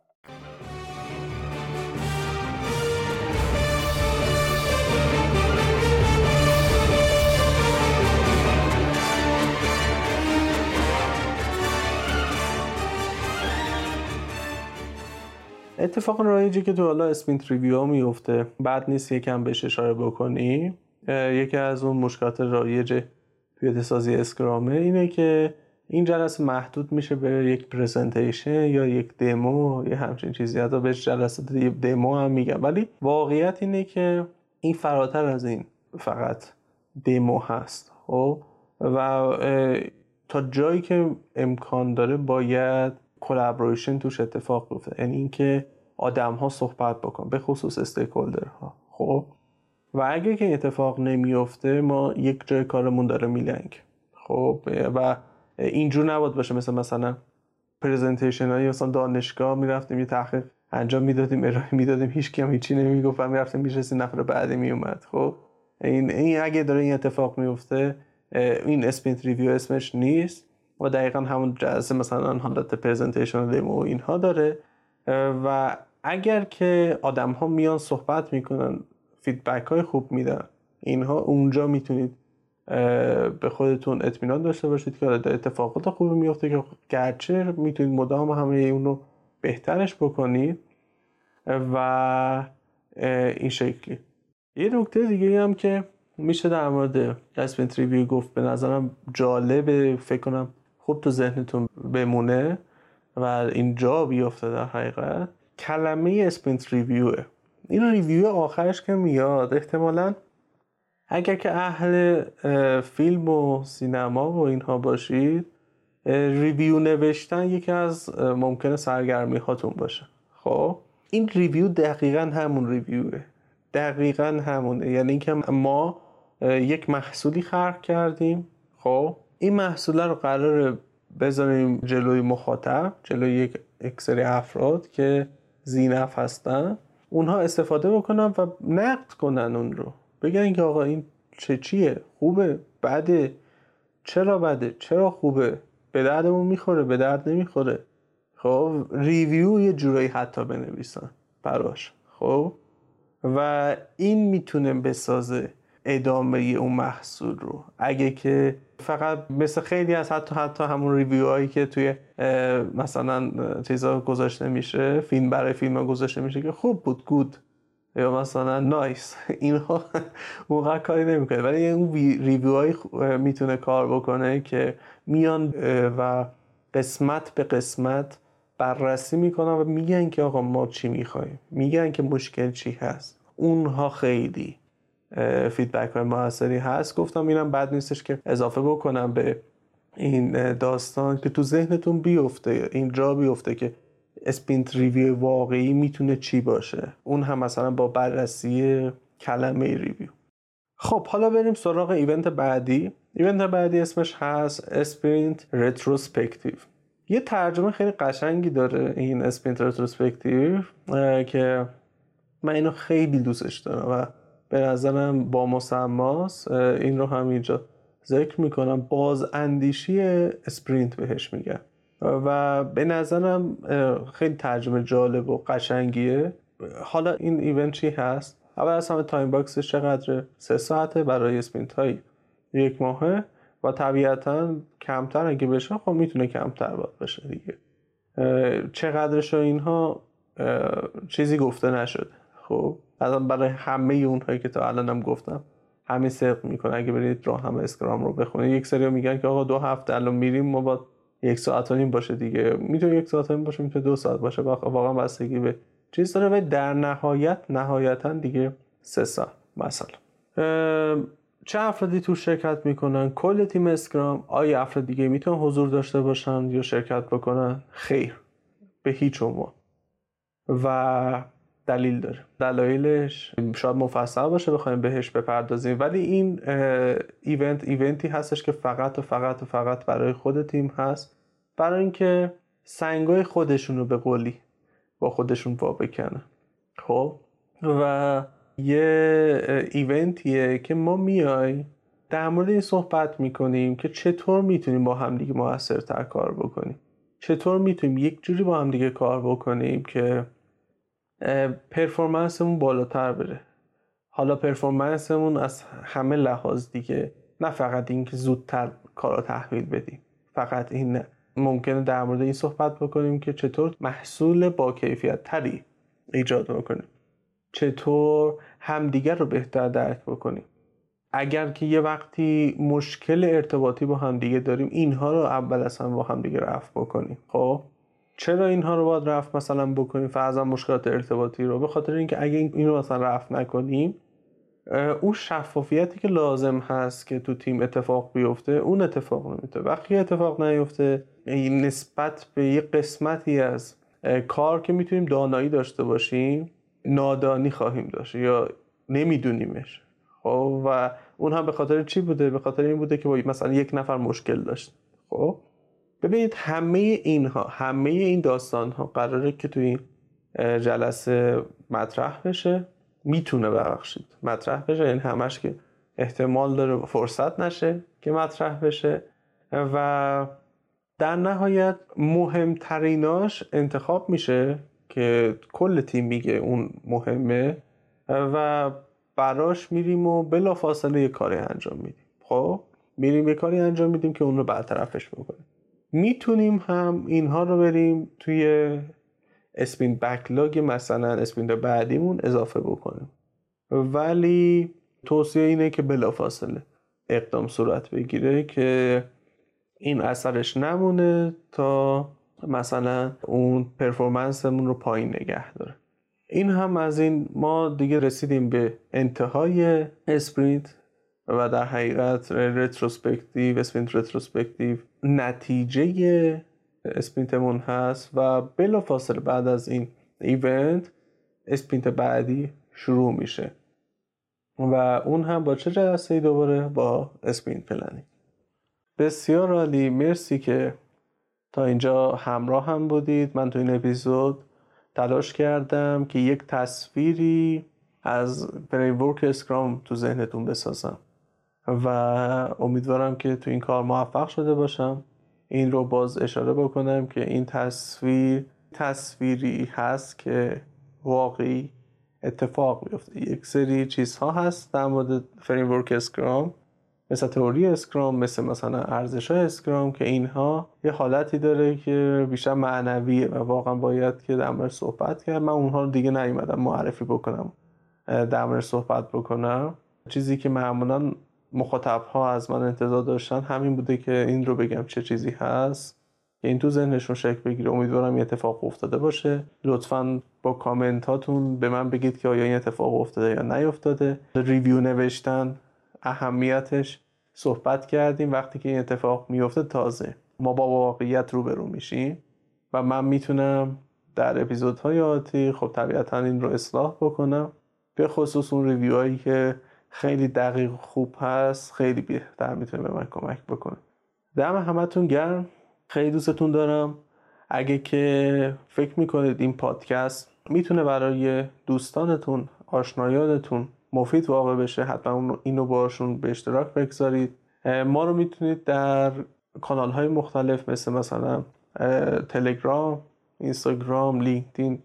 اتفاق رایجی که تو حالا اسپینت ریویو میفته بعد نیست یکم بهش اشاره بکنی. یکی از اون مشکلات رایج پیاده سازی Scrum ه اینه که این جلسه محدود میشه به یک presentation یا یک دمو یا همچین چیزی. حتی بهش جلسه دمو هم میگم ولی واقعیت اینه که این فراتر از این فقط دمو هست خب؟ و تا جایی که امکان داره باید collaboration توش اتفاق بیفته. یعنی اینکه آدم ها صحبت بکنن به خصوص stakeholder ها خب؟ و اگه که اتفاق نمیفته ما یک جای کارمون داره میلنگ. خب؟ و اینجور نباید باشه. مثل مثلا presentation های مثلا دانشگاه می‌رفتیم یه تحقیق انجام می‌دادیم ارائه می‌دادیم هیچ کس هم هیچی نمی‌گفت و می‌رفتیم میشستیم نفر بعدی میومد خب؟ این, این اگه داره این اتفاق میفته این sprint review اسمش نیست. و دقیقا همون جلسه مثلا حالت presentation demo اینها داره. و اگر که آدم ها میان صحبت می‌کنن feedback های خوب میدن اینها اونجا می‌تونید به خودتون اطمینان داشته باشید که اتفاقات خوبی میفته که گرچه می‌تونید مدام همه اون رو بهترش بکنید. و این شکلی. یه نکته دیگه هم که میشه در مورد sprint review گفت به نظرم جالب فکر کنم خوب تو ذهنتون بمونه و اینجا بیفته در حقیقت کلمه sprint review ه این review آخرش که میاد احتمالا اگر که اهل فیلم و سینما و اینها باشید review نوشتن یکی از ممکنه سرگرمی هاتون باشه. خب؟ این review دقیقا همون review ه دقیقا همونه. یعنی اینکه ما یک محصولی خلق کردیم. خب؟ این محصول رو قرار بذاریم جلوی مخاطب جلوی یک اکسری افراد که زینف هستن. اونها استفاده بکنن و نقد کنن اون رو. بگن که آقا این چه چیه؟ خوبه؟ بده. چرا بده؟ چرا خوبه؟ به دردمون می‌خوره به درد نمی‌خوره. خب ریویو یه جورایی حتی بنویسن براش. خب؟ و این می‌تونه بسازه ادامه اون محصول رو. اگه که فقط مثل خیلی از حتی حتی همون ریویو هایی که توی مثلا چیزا گذاشته میشه فیلم برای فیلم گذاشته میشه که خوب بود گود. یا مثلا نایس. <laughs> اینها اونقدر کاری نمی‌کنه. ولی اون ریویو هایی می‌تونه کار بکنه که میان و قسمت به قسمت بررسی می‌کنن و میگن که آقا ما چی می‌خوایم. میگن که مشکل چی هست. اونها خیلی feedback های موثری هست. گفتم اینم بد نیستش که اضافه بکنم به این داستان که تو ذهنتون بیفته اینجا بیفته که sprint review واقعی می‌تونه چی باشه. اون هم مثلا با بررسی کلمه review. خب حالا بریم سراغ event بعدی. event بعدی اسمش هست sprint retrospective. یه ترجمه خیلی قشنگی داره این sprint retrospective که من اینو خیلی دوستش دارم و به نظرم با مسماس این رو هم اینجا ذکر می‌کنم. باز اندیشی sprint بهش میگن. و به نظرم خیلی ترجمه جالب و قشنگیه. حالا این event چی هست؟ اول از همه time box ش چقدره؟ سه ساعته برای sprint های یک ماهه و طبیعتا کمتر اگه بشه خب می‌تونه کمتر باید بشه دیگه. چقدرش اینها چیزی گفته نشده. خب؟ الان برای همه اونهایی که تا الانم گفتم همه صدق می‌کنه. اگه برید راه هم اسکرام رو بخونید یک سری میگن که آقا دو هفته الان میریم ما با یک ساعت و نیم باشه دیگه. می‌تونه یک ساعت و نیم باشه می‌تونه دو ساعت باشه. واقعا بستگی به چیز داره و در نهایت نهایتا دیگه سه ساعت. مثلا. چه افرادی تو شرکت می‌کنن؟ کل تیم اسکرام. آیا افراد دیگه می‌تونن حضور داشته باشن یا شرکت بکنن؟ خیر. به هیچ عنوان. و دلیل داره. دلایلش شاید مفصل باشه بخوایم بهش بپردازیم. ولی این ایونت ایونتی هستش که فقط و فقط و فقط برای خود تیم هست. برای اینکه سنگای خودشون رو به قولی با خودشون وا بکنن. خب؟ و یه ایونتیه که ما میای در مورد این صحبت می‌کنیم که چطور می‌تونیم با همدیگه موثرتر کار بکنیم. چطور می‌تونیم یک جوری با همدیگه کار بکنیم که پرفورمنسمون بالاتر بره. حالا پرفورمنسمون از همه لحاظ دیگه نه فقط اینکه زودتر کارا تحویل بدیم. فقط این نه ممکنه در مورد این صحبت بکنیم که چطور محصول با کیفیت تری ایجاد بکنیم. چطور همدیگر رو بهتر درک بکنیم. اگر که یه وقتی مشکل ارتباطی با هم دیگه داریم اینها رو اول از هم با هم دیگه رفع بکنیم. خب؟ چرا اینها رو باید رفع مثلا بکنیم فرضاً مشکلات ارتباطی رو؟ به خاطر اینکه اگه این رو مثلا رفع نکنیم اون شفافیتی که لازم هست که تو تیم اتفاق بیفته اون اتفاق نمیفته. وقتی اتفاق نیفته نسبت به یه قسمتی از کار که می‌تونیم دانایی داشته باشیم نادانی خواهیم داشت یا نمیدونیمش. خب؟ و اون هم به خاطر چی بوده؟ به خاطر این بوده که با مثلا یک نفر مشکل داشت. خب؟ ببینید همه اینها همه این داستان ها قراره که توی جلسه مطرح بشه. می‌تونه ببخشید مطرح بشه. یعنی همش که احتمال داره فرصت نشه که مطرح بشه. و در نهایت مهمتریناش انتخاب میشه که کل تیم میگه اون مهمه و براش میریم و بلا فاصله یه کاری انجام میدیم. خب؟ میریم یه کاری انجام میدیم که اون رو برطرفش بکنیم می‌تونیم هم اینها رو بریم توی اسپین بکلاگ مثلا اسپین بعدیمون اضافه بکنیم. ولی توصیه اینه که بلافاصله اقدام صورت بگیره که این اثرش نمونه تا مثلا اون performance مون رو پایین نگه داره. این هم از این ما دیگه رسیدیم به انتهای sprint و در حقیقت retrospective sprint retrospective نتیجه sprint مون هست و بلا فاصله بعد از این event sprint بعدی شروع میشه. و اون هم با چه جلسه دوباره؟ با sprint planning. بسیار عالی. مرسی که تا اینجا همراه هم بودید. من تو این اپیزود تلاش کردم که یک تصویری از framework Scrum تو ذهنتون بسازم. و امیدوارم که تو این کار موفق شده باشم. این رو باز اشاره بکنم که این تصویر تصویری هست که واقعی اتفاق میفته یک سری چیزها هست در مورد framework Scrum مثل تئوری Scrum مثل مثلا ارزش های Scrum که اینها یه حالتی داره که بیشتر معنویه و واقعا باید که در مورد صحبت کرد. من اونها رو دیگه نیومدم معرفی بکنم در مورد صحبت بکنم. چیزی که معمولا مخاطب ها از من انتظار داشتن همین بوده که این رو بگم چه چیزی هست که این تو ذهنشون شکل بگیره. امیدوارم این اتفاق افتاده باشه. لطفا با کامنت هاتون به من بگید که آیا این اتفاق افتاده یا نیفتاده. ریویو نوشتن اهمیتش. صحبت کردیم وقتی که این اتفاق میفته تازه. ما با واقعیت روبرو میشیم و من می‌تونم در اپیزودهای آتی خب طبیعتا این رو اصلاح بکنم. به خصوص اون ریویو هایی که خیلی دقیق خوب هست خیلی بهتر می‌تونه به من کمک بکنه. دم همتون گرم خیلی دوستتون دارم. اگه که فکر می‌کنید این پادکست می‌تونه برای دوستانتون آشنایانتون مفید واقع بشه حتما اینو باشون به اشتراک بگذارید. ما رو می‌تونید در کانال های مختلف مثل مثلا تلگرام اینستاگرام LinkedIn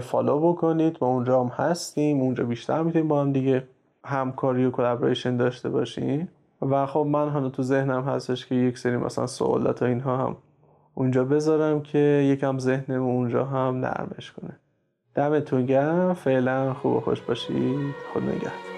follow بکنید. ما اونجا هم هستیم اونجا بیشتر می‌تونیم با هم دیگه همکاری و collaboration داشته باشیم و خب من هم تو ذهنم هستش که یک سری مثلا سوالات و اینها هم اونجا بذارم که یکم ذهنم اونجا هم نرمش کنه. دمتون گرم. فعلا خوب و خوش باشید. خدانگهدار.